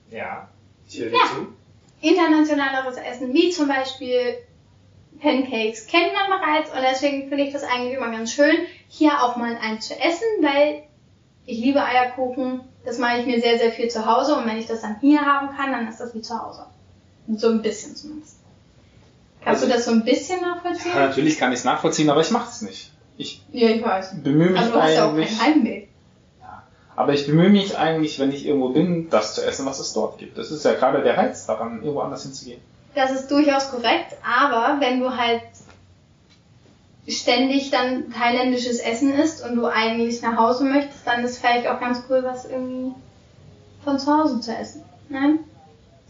[SPEAKER 1] Ja, ich höre
[SPEAKER 2] Ja.
[SPEAKER 1] zu.
[SPEAKER 2] Internationaleres Essen, wie zum Beispiel Pancakes, kennt man bereits und deswegen finde ich das eigentlich immer ganz schön, hier auch mal eins zu essen, weil ich liebe Eierkuchen. Das mache ich mir sehr, sehr viel zu Hause und wenn ich das dann hier haben kann, dann ist das wie zu Hause. So ein bisschen zumindest. Kannst
[SPEAKER 1] Also-
[SPEAKER 2] du das so ein bisschen nachvollziehen?
[SPEAKER 1] Ja, natürlich kann ich es nachvollziehen, aber ich mache es nicht. Ich
[SPEAKER 2] Ja, ich weiß.
[SPEAKER 1] bemühe mich
[SPEAKER 2] Also du hast ja auch kein Heimweh.
[SPEAKER 1] Aber ich bemühe mich eigentlich, wenn ich irgendwo bin, das zu essen, was es dort gibt. Das ist ja gerade der Reiz daran, irgendwo anders hinzugehen.
[SPEAKER 2] Das ist durchaus korrekt, aber wenn du halt ständig dann thailändisches Essen isst und du eigentlich nach Hause möchtest, dann ist vielleicht auch ganz cool, was irgendwie von zu Hause zu essen. Nein?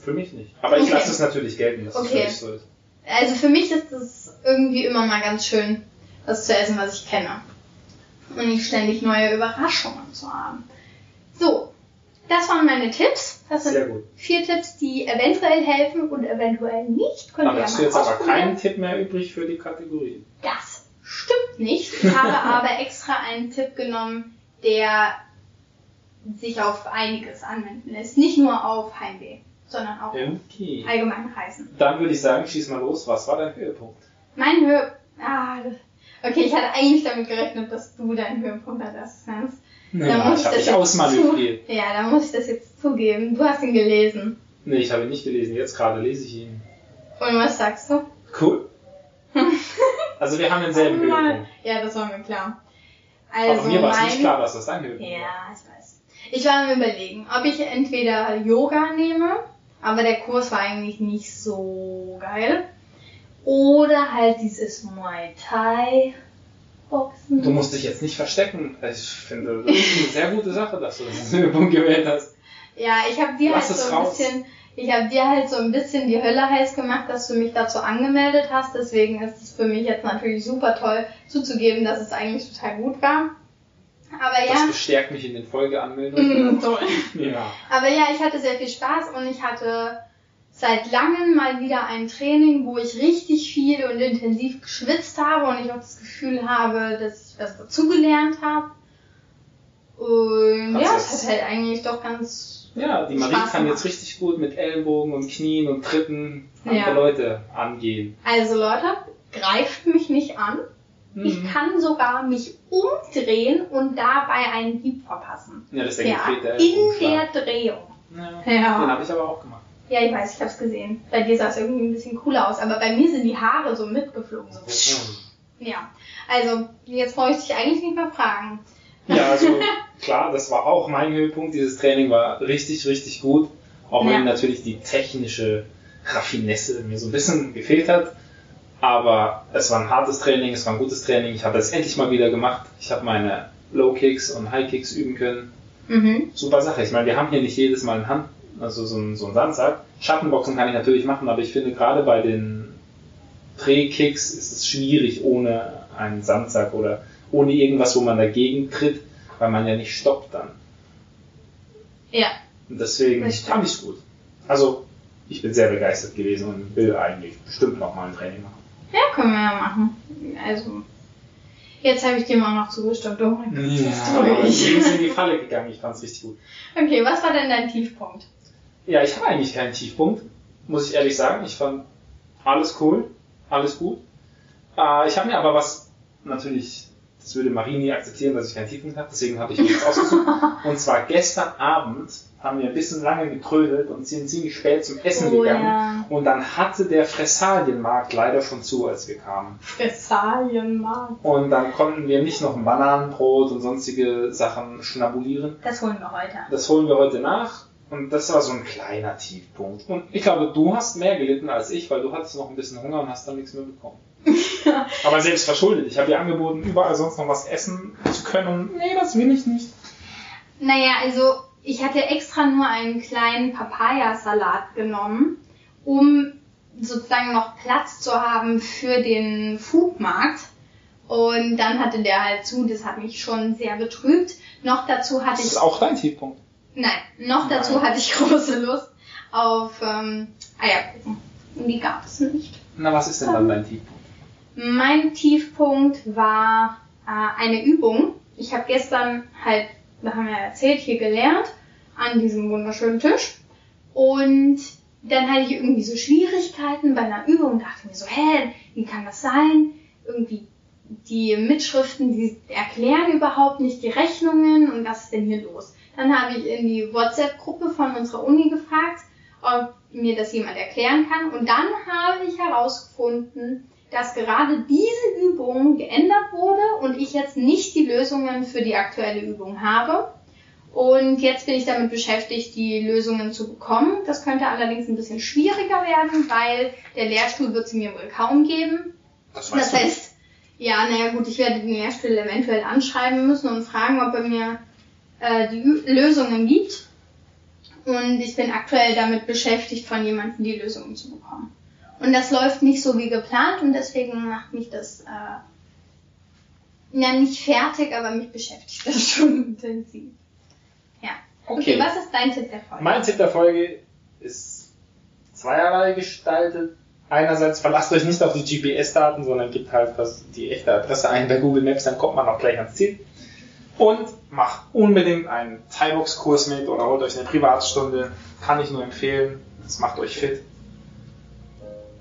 [SPEAKER 1] Für mich nicht. Aber ich
[SPEAKER 2] Okay.
[SPEAKER 1] lasse es natürlich gelten, dass es
[SPEAKER 2] Okay.
[SPEAKER 1] für dich so ist.
[SPEAKER 2] Also für mich ist es irgendwie immer mal ganz schön, was zu essen, was ich kenne. Und nicht ständig neue Überraschungen zu haben. So, das waren meine Tipps. Das sind
[SPEAKER 1] Sehr gut.
[SPEAKER 2] vier Tipps, die eventuell helfen und eventuell nicht. Könnt
[SPEAKER 1] Dann
[SPEAKER 2] ihr
[SPEAKER 1] hast
[SPEAKER 2] ja
[SPEAKER 1] du jetzt aber keinen Tipp mehr übrig für die Kategorie.
[SPEAKER 2] Das stimmt nicht. Ich habe aber extra einen Tipp genommen, der sich auf einiges anwenden lässt. Nicht nur auf Heimweh, sondern auch
[SPEAKER 1] Okay.
[SPEAKER 2] allgemein Reisen.
[SPEAKER 1] Dann würde ich sagen, schieß mal los. Was war dein Höhepunkt?
[SPEAKER 2] Mein Höhe... Ah, okay, ich hatte eigentlich damit gerechnet, dass du deinen Höhepunkt nennst.
[SPEAKER 1] Ja,
[SPEAKER 2] muss
[SPEAKER 1] ich
[SPEAKER 2] das jetzt
[SPEAKER 1] ausmanövriert.
[SPEAKER 2] Ja, da muss ich das jetzt zugeben. Du hast ihn gelesen.
[SPEAKER 1] Nee, ich habe ihn nicht gelesen. Jetzt gerade lese ich ihn.
[SPEAKER 2] Und was sagst du?
[SPEAKER 1] Cool. Also wir haben denselben Höhepunkt.
[SPEAKER 2] Ja, das war mir klar. Also
[SPEAKER 1] Aber mir war es nicht klar, dass das dein Höhepunkt war.
[SPEAKER 2] Ja, ich weiß. Ich war mir überlegen, ob ich entweder Yoga nehme, aber der Kurs war eigentlich nicht so geil. Oder halt dieses Muay Thai Boxen.
[SPEAKER 1] Du musst dich jetzt nicht verstecken. Ich finde, das ist eine sehr gute Sache, dass du das Höhepunkt gewählt hast.
[SPEAKER 2] Ja, ich habe dir
[SPEAKER 1] Lass
[SPEAKER 2] halt so ein
[SPEAKER 1] raus.
[SPEAKER 2] bisschen, ich habe dir halt so ein bisschen die Hölle heiß gemacht, dass du mich dazu angemeldet hast. Deswegen ist es für mich jetzt natürlich super toll zuzugeben, dass es eigentlich total gut war. Aber
[SPEAKER 1] Das
[SPEAKER 2] ja.
[SPEAKER 1] bestärkt mich in den Folgeanmeldungen.
[SPEAKER 2] Mm, toll.
[SPEAKER 1] Ja.
[SPEAKER 2] Aber ja, ich hatte sehr viel Spaß und ich hatte seit langem mal wieder ein Training, wo ich richtig viel und intensiv geschwitzt habe und ich auch das Gefühl habe, dass ich was dazugelernt habe. Und
[SPEAKER 1] Hat's
[SPEAKER 2] ja, es hat halt eigentlich doch ganz.
[SPEAKER 1] Ja, die Marie
[SPEAKER 2] Spaß
[SPEAKER 1] kann
[SPEAKER 2] gemacht.
[SPEAKER 1] jetzt richtig gut mit Ellbogen und Knien und Tritten andere
[SPEAKER 2] Ja.
[SPEAKER 1] Leute angehen.
[SPEAKER 2] Also Leute, greift mich nicht an. Ich
[SPEAKER 1] Mhm.
[SPEAKER 2] kann sogar mich umdrehen und dabei einen Hieb verpassen.
[SPEAKER 1] Ja, der
[SPEAKER 2] Ja,
[SPEAKER 1] gepflegte
[SPEAKER 2] in
[SPEAKER 1] Ellbogenschlag.
[SPEAKER 2] der Drehung.
[SPEAKER 1] Ja.
[SPEAKER 2] Ja.
[SPEAKER 1] Den habe ich aber auch gemacht.
[SPEAKER 2] Ja, ich weiß, ich hab's gesehen. Bei dir sah es irgendwie ein bisschen cooler aus, aber bei mir sind die Haare so mitgeflogen. So. Ja, also jetzt wollte ich dich eigentlich nicht mehr fragen.
[SPEAKER 1] Ja, also klar, das war auch mein Höhepunkt. Dieses Training war richtig, richtig gut. Auch
[SPEAKER 2] Ja.
[SPEAKER 1] wenn natürlich die technische Raffinesse mir so ein bisschen gefehlt hat. Aber es war ein hartes Training, es war ein gutes Training. Ich habe es endlich mal wieder gemacht. Ich habe meine Low Kicks und High Kicks üben können.
[SPEAKER 2] Mhm.
[SPEAKER 1] Super Sache. Ich meine, wir haben hier nicht jedes Mal ein Hand, also so ein, so ein Sandsack. Schattenboxen kann ich natürlich machen, aber ich finde gerade bei den Drehkicks ist es schwierig ohne einen Sandsack oder ohne irgendwas, wo man dagegen tritt, weil man ja nicht stoppt dann.
[SPEAKER 2] Ja,
[SPEAKER 1] Und deswegen
[SPEAKER 2] Das
[SPEAKER 1] fand ich es gut. Also, ich bin sehr begeistert gewesen und will eigentlich bestimmt noch mal ein Training machen.
[SPEAKER 2] Ja, können wir ja machen. Also, jetzt habe ich dir mal noch zugestimmt. Oh mein Gott, das
[SPEAKER 1] aber ich. bin in die Falle gegangen, ich fand es richtig gut.
[SPEAKER 2] Okay, was war denn dein Tiefpunkt?
[SPEAKER 1] Ja, ich habe eigentlich keinen Tiefpunkt, muss ich ehrlich sagen. Ich fand alles cool, alles gut. Äh, ich habe mir aber was, natürlich, das würde Marie nie akzeptieren, dass ich keinen Tiefpunkt habe, deswegen habe ich das ausgesucht. Und zwar gestern Abend haben wir ein bisschen lange getrödelt und sind ziemlich spät zum Essen
[SPEAKER 2] Oh,
[SPEAKER 1] gegangen.
[SPEAKER 2] ja.
[SPEAKER 1] Und dann hatte der Fressalienmarkt leider schon zu, als wir kamen.
[SPEAKER 2] Fressalienmarkt.
[SPEAKER 1] Und dann konnten wir nicht noch ein Bananenbrot und sonstige Sachen schnabulieren.
[SPEAKER 2] Das holen wir heute.
[SPEAKER 1] Das holen wir heute nach. Und das war so ein kleiner Tiefpunkt. Und ich glaube, du hast mehr gelitten als ich, weil du hattest noch ein bisschen Hunger und hast dann nichts mehr bekommen. Aber selbst verschuldet. Ich habe dir angeboten, überall sonst noch was essen zu können. Nee, das will ich nicht.
[SPEAKER 2] Naja, also ich hatte extra nur einen kleinen Papayasalat genommen, um sozusagen noch Platz zu haben für den Foodmarkt. Und dann hatte der halt zu, das hat mich schon sehr betrübt. Noch dazu hatte
[SPEAKER 1] Das
[SPEAKER 2] ich
[SPEAKER 1] ist auch dein Tiefpunkt.
[SPEAKER 2] Nein, noch dazu
[SPEAKER 1] Nein.
[SPEAKER 2] hatte ich große Lust auf ähm, Eierkuchen. Und die gab es nicht.
[SPEAKER 1] Na, was ist denn dann dein Tiefpunkt?
[SPEAKER 2] Mein Tiefpunkt war äh, eine Übung. Ich habe gestern halt, da haben wir erzählt, hier gelernt, an diesem wunderschönen Tisch. Und dann hatte ich irgendwie so Schwierigkeiten bei einer Übung dachte mir so, hä, wie kann das sein? Irgendwie die Mitschriften, die erklären überhaupt nicht die Rechnungen und was ist denn hier los? Dann habe ich in die WhatsApp-Gruppe von unserer Uni gefragt, ob mir das jemand erklären kann. Und dann habe ich herausgefunden, dass gerade diese Übung geändert wurde und ich jetzt nicht die Lösungen für die aktuelle Übung habe. Und jetzt bin ich damit beschäftigt, die Lösungen zu bekommen. Das könnte allerdings ein bisschen schwieriger werden, weil der Lehrstuhl wird sie mir wohl kaum geben.
[SPEAKER 1] Das
[SPEAKER 2] Das heißt, ja, naja gut, ich werde den Lehrstuhl eventuell anschreiben müssen und fragen, ob er mir äh, die Ü- Lösungen gibt. Und ich bin aktuell damit beschäftigt, von jemandem die Lösungen zu bekommen. Und das läuft nicht so wie geplant und deswegen macht mich das äh, ja nicht fertig, aber mich beschäftigt das schon intensiv. Ja. Okay,
[SPEAKER 1] Okay.
[SPEAKER 2] was ist dein Tipp der Folge?
[SPEAKER 1] Mein Tipp der Folge ist zweierlei gestaltet. Einerseits verlasst euch nicht auf die GPS-Daten, sondern gebt halt das, die echte Adresse ein bei Google Maps, dann kommt man auch gleich ans Ziel. Und macht unbedingt einen Thai-Box-Kurs mit oder holt euch eine Privatstunde. Kann ich nur empfehlen. Das macht euch fit.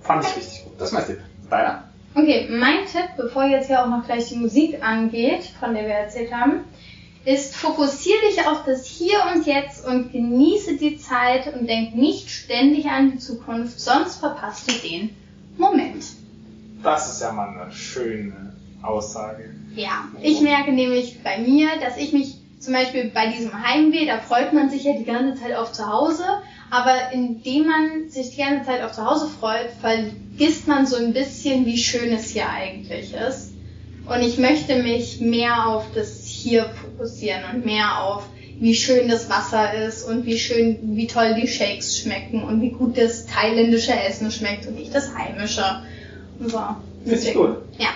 [SPEAKER 1] Fand ich richtig gut. Das ist mein Tipp. Deiner?
[SPEAKER 2] Okay, mein Tipp, bevor jetzt hier auch noch gleich die Musik angeht, von der wir erzählt haben, ist fokussier dich auf das Hier und Jetzt und genieße die Zeit und denk nicht ständig an die Zukunft, sonst verpasst du den Moment.
[SPEAKER 1] Das ist ja mal eine schöne Aussage.
[SPEAKER 2] Ja, ich merke nämlich bei mir, dass ich mich zum Beispiel bei diesem Heimweh, da freut man sich ja die ganze Zeit auf zu Hause, aber indem man sich die ganze Zeit auf zu Hause freut, vergisst man so ein bisschen, wie schön es hier eigentlich ist. Und ich möchte mich mehr auf das Hier fokussieren und mehr auf, wie schön das Wasser ist und wie schön, wie toll die Shakes schmecken und wie gut das thailändische Essen schmeckt und nicht das heimische. Und so.
[SPEAKER 1] Richtig gut.
[SPEAKER 2] Ja.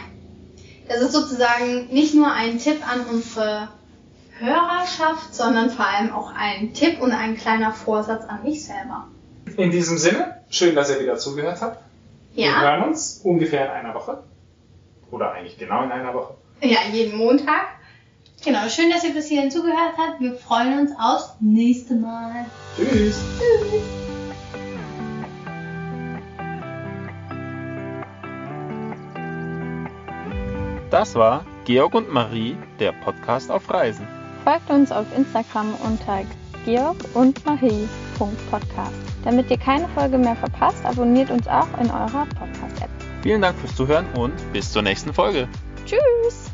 [SPEAKER 2] Das ist sozusagen nicht nur ein Tipp an unsere Hörerschaft, sondern vor allem auch ein Tipp und ein kleiner Vorsatz an mich selber.
[SPEAKER 1] In diesem Sinne, schön, dass ihr wieder zugehört habt. Wir
[SPEAKER 2] Ja,
[SPEAKER 1] hören uns ungefähr in einer Woche. Oder eigentlich genau in einer Woche.
[SPEAKER 2] ja, jeden Montag. Genau, schön, dass ihr bis hierhin zugehört habt. Wir freuen uns aufs nächste Mal.
[SPEAKER 1] Tschüss.
[SPEAKER 2] Tschüss.
[SPEAKER 3] Das war Georg und Marie, der Podcast auf Reisen.
[SPEAKER 4] Folgt uns auf Instagram unter georg und marie.podcast. Damit ihr keine Folge mehr verpasst, abonniert uns auch in eurer Podcast-App.
[SPEAKER 3] Vielen Dank fürs Zuhören und bis zur nächsten Folge.
[SPEAKER 4] Tschüss!